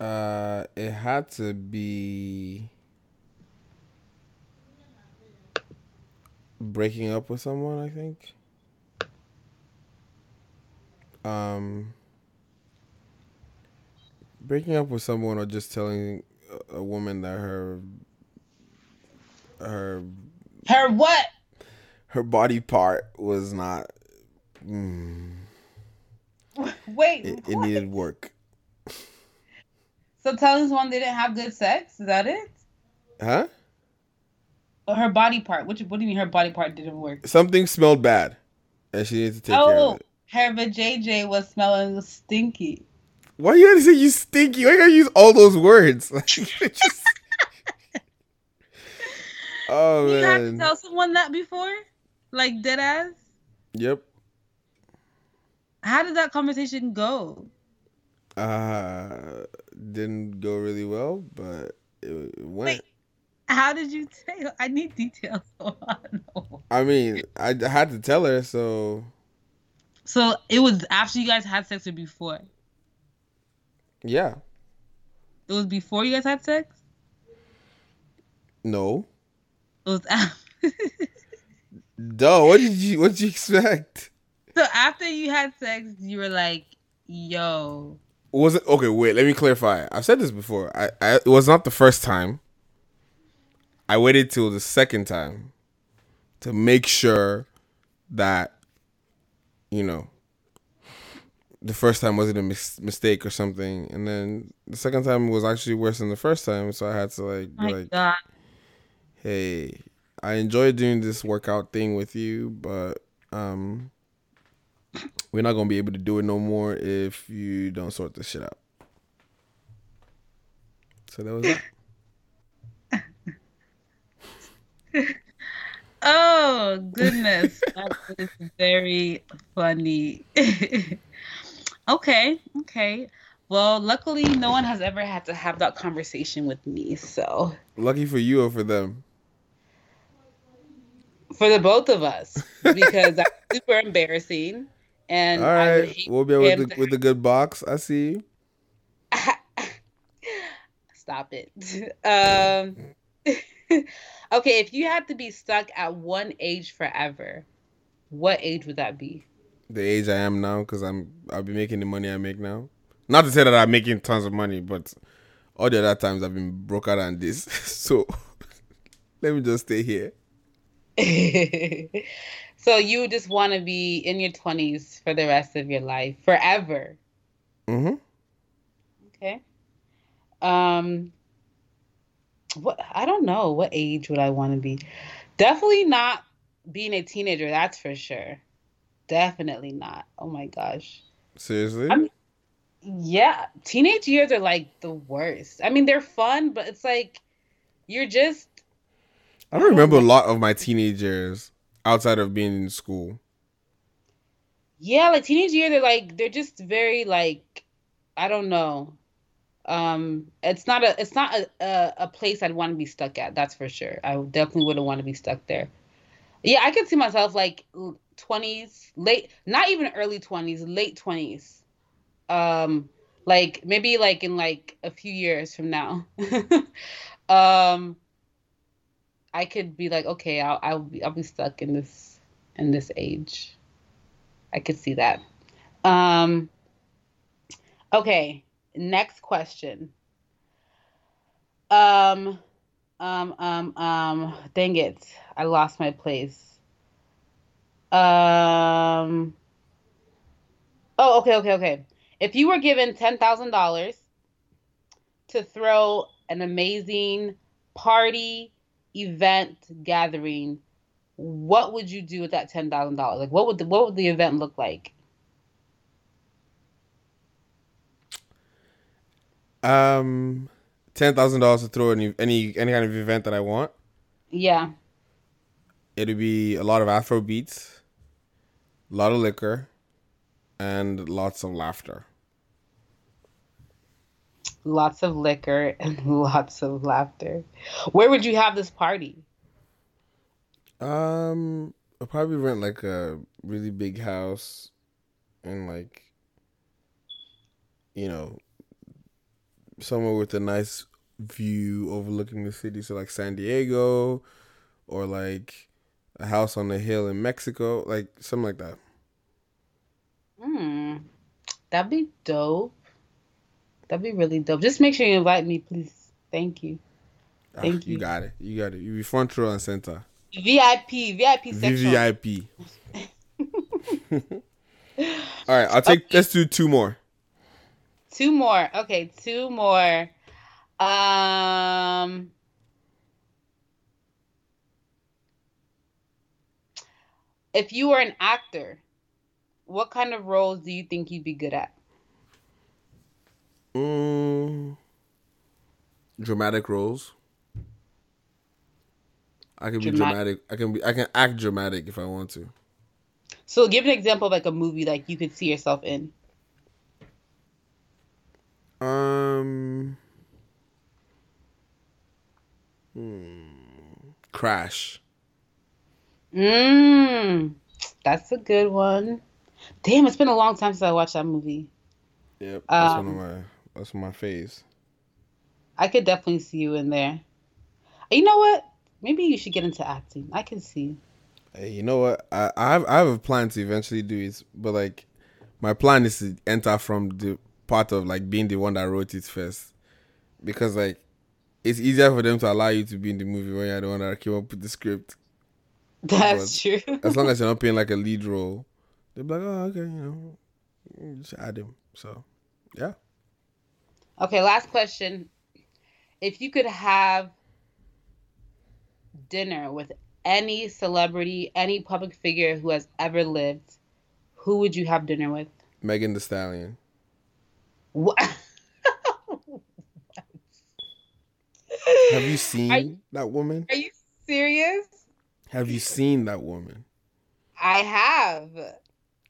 uh, it had to be breaking up with someone. I think. Um, breaking up with someone or just telling a, woman that her her Her what? her body part was not. Mm, Wait, it, it needed work. so telling someone they didn't have good sex, is that it? Huh? Or her body part? Which what do you mean her body part didn't work? Something smelled bad, and she needed to take care of oh, it. Her vajayjay was smelling stinky. Why you gotta say you stinky? Why you gotta use all those words? Just- oh You had to tell someone that before? Like dead ass? Yep. How did that conversation go? Uh, didn't go really well, but it, went. How did you tell? I need details. I. I mean, I had to tell her, so So it was after you guys had sex or before? yeah. It was before you guys had sex? No. It was after. Duh. What did you What did you expect? so after you had sex, you were like, yo. Was it okay? Wait, let me clarify. I've said this before. I, I it was not the first time. I waited till the second time to make sure that you know the first time wasn't a mis- mistake or something, and then the second time was actually worse than the first time. So I had to like like, God. "Hey, I enjoyed doing this workout thing with you, but um." We're not gonna be able to do it no more if you don't sort this shit out. So that was that. Oh, goodness. that is very funny. okay, okay. Well, luckily, no one has ever had to have that conversation with me. So, Lucky for you or for them. for the both of us, because that's super embarrassing. And All right, we'll be with to the, with the good box. I see you. Stop it. Um, okay, if you had to be stuck at one age forever, what age would that be? The age I am now, because I'm I'll be making the money I make now. Not to say that I'm making tons of money, but all the other times I've been broke out on this. so let me just stay here. so you just want to be in your 20s for the rest of your life, forever. Mm-hmm. Okay. Um, what I don't know. What age would I want to be? Definitely not being a teenager. That's for sure. Definitely not. Oh my gosh. Seriously? I'm, yeah, teenage years are like the worst. I mean, they're fun, but it's like you're just. I don't remember a lot of my teenage years outside of being in school. Yeah, like teenage years, they're like they're just very like I don't know. Um, it's not a it's not a a, a place I'd want to be stuck at. That's for sure. I definitely wouldn't want to be stuck there. Yeah, I could see myself like twenties, late, not even early twenties, late twenties. Um, like maybe like in like a few years from now. um, I could be like, okay, I'll I'll be I'll be stuck in this in this age. I could see that. Um, okay, next question. Um, um, um, um, dang it. I lost my place. Um, oh, okay, okay, okay. If you were given $10,000 to throw an amazing party, event, gathering, what would you do with that $10,000? Like what would the, what would the event look like? Um, ten thousand dollars to throw any any any kind of event that I want. Yeah. It'd be a lot of Afro beats, a lot of liquor, and lots of laughter. Lots of liquor and lots of laughter. Where would you have this party? Um, I'll probably rent like a really big house, and like, you know, somewhere with a nice view overlooking the city. So like San Diego, or like a house on the hill in Mexico, like something like that. Hmm, that'd be dope. That'd be really dope. Just make sure you invite me, please. Thank you. Thank Ah, you. got it. You got it. You be front row and center. VIP, VIP section. VVIP. All right, I'll take. Let's do two more. Two more. Okay, two more. Um If you were an actor, what kind of roles do you think you'd be good at? Mm, dramatic roles. I can be Dramatic- dramatic. I can be. I can act dramatic if I want to. So give an example of like a movie like you could see yourself in. Hmm. Crash. Mmm. That's a good one. Damn, it's been a long time since I watched that movie. Yep. That's one Um, of my. That's my phase. I could definitely see you in there. You know what? Maybe you should get into acting. I can see. Hey, you know what? I, I have I have a plan to eventually do it, but like, my plan is to enter from the part of like being the one that wrote it first, because like, it's easier for them to allow you to be in the movie when you're the one that came up with the script. That's But true. As long as you're not playing like a lead role, they're like, oh, okay, you know, just add him. So, yeah. Okay, last question. If you could have dinner with any celebrity, any public figure who has ever lived, who would you have dinner with? Megan Thee Stallion. What? Have you seen that woman? Are you serious? Have you seen that woman? I have.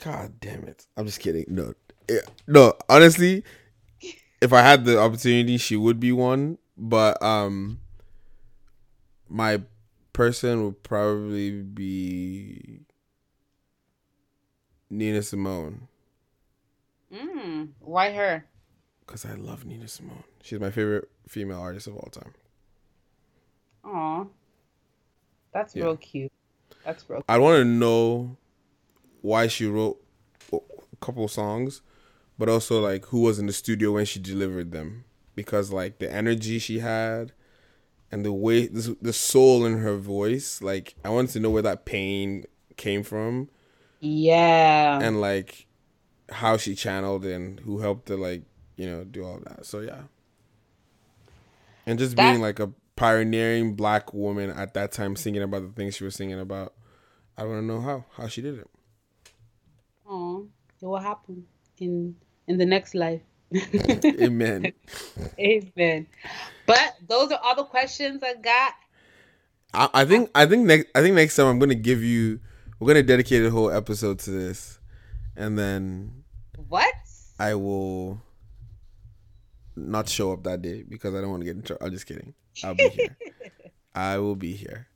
God damn it! I'm just kidding. No, Yeah, no. Honestly, if I had the opportunity, she would be one. But um, my person would probably be Nina Simone Mm, why her? because I love Nina Simone. She's my favorite female artist of all time. Aw. That's Yeah. real cute. That's real cute. I want to know why she wrote a couple songs, but also like who was in the studio when she delivered them, because like the energy she had and the way the, soul in her voice, like I wanted to know where that pain came from Yeah. and like how she channeled and who helped to like you know do all that. So yeah, and just That's- being like a pioneering black woman at that time, singing about the things she was singing about. I want to know how how she did it. Oh, it will happen in in the next life. Amen. Amen. But those are all the questions I got. I, I think I think next I think next time I'm gonna give you we're gonna dedicate a whole episode to this, and then What? I will not show up that day because I don't want to get in trouble. I'm just kidding. I'll be here. I will be here.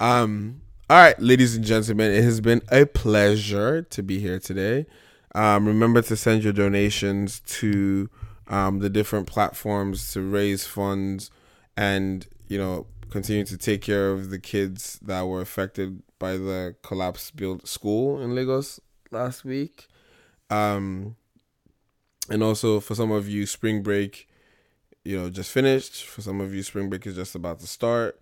Um. All right, ladies and gentlemen, it has been a pleasure to be here today. Um, remember to send your donations to um, the different platforms to raise funds and you know continue to take care of the kids that were affected by the collapse built school in Lagos last week. Um, and also for some of you, spring break, you know, just finished. For some of you, spring break is just about to start.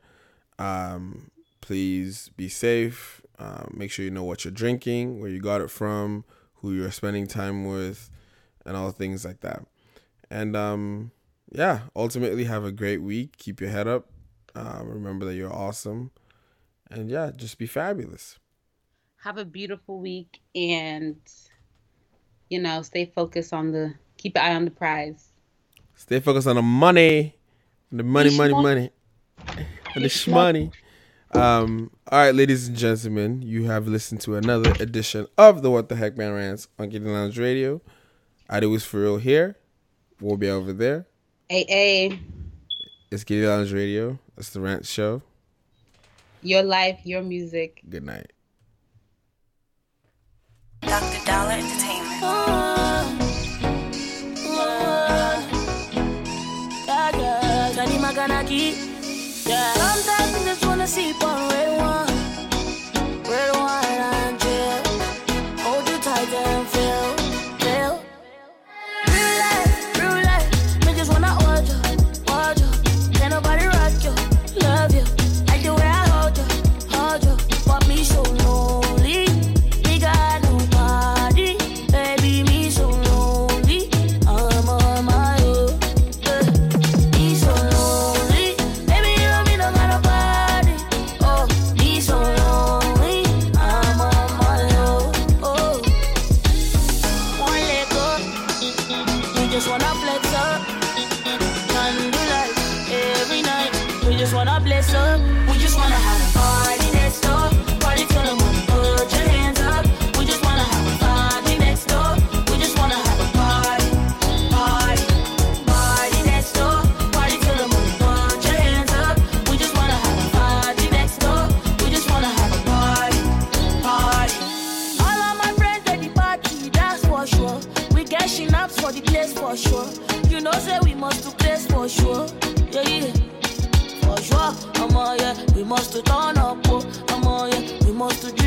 Um, please be safe. Uh, make sure you know what you're drinking, where you got it from, who you're spending time with, and all things like that. And um, yeah, ultimately have a great week. Keep your head up. Uh, remember that you're awesome. And yeah, just be fabulous. Have a beautiful week and you know, stay focused on the keep an eye on the prize. Stay focused on the money, the money, The money, shmoney. money, and the The shmoney. Um, all right, ladies and gentlemen, you have listened to another edition of the What the Heck Man Rants on Getting Lounge Radio. I do is for real here. We'll be over there. AA, It's Getting Lounge Radio. It's the Rant Show. your life, your music. Good night. Dr. Dollar Entertainment. Yeah. Sometimes I just wanna see on red We must to turn up, oh. I'm all yeah. We must to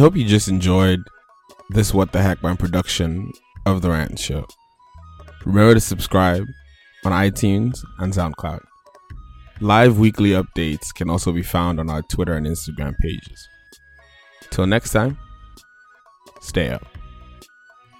hope you just enjoyed this What the Heck Man production of The Rant Show. Remember to subscribe on iTunes and SoundCloud. Live weekly updates can also be found on our Twitter and Instagram pages. Till next time, stay up.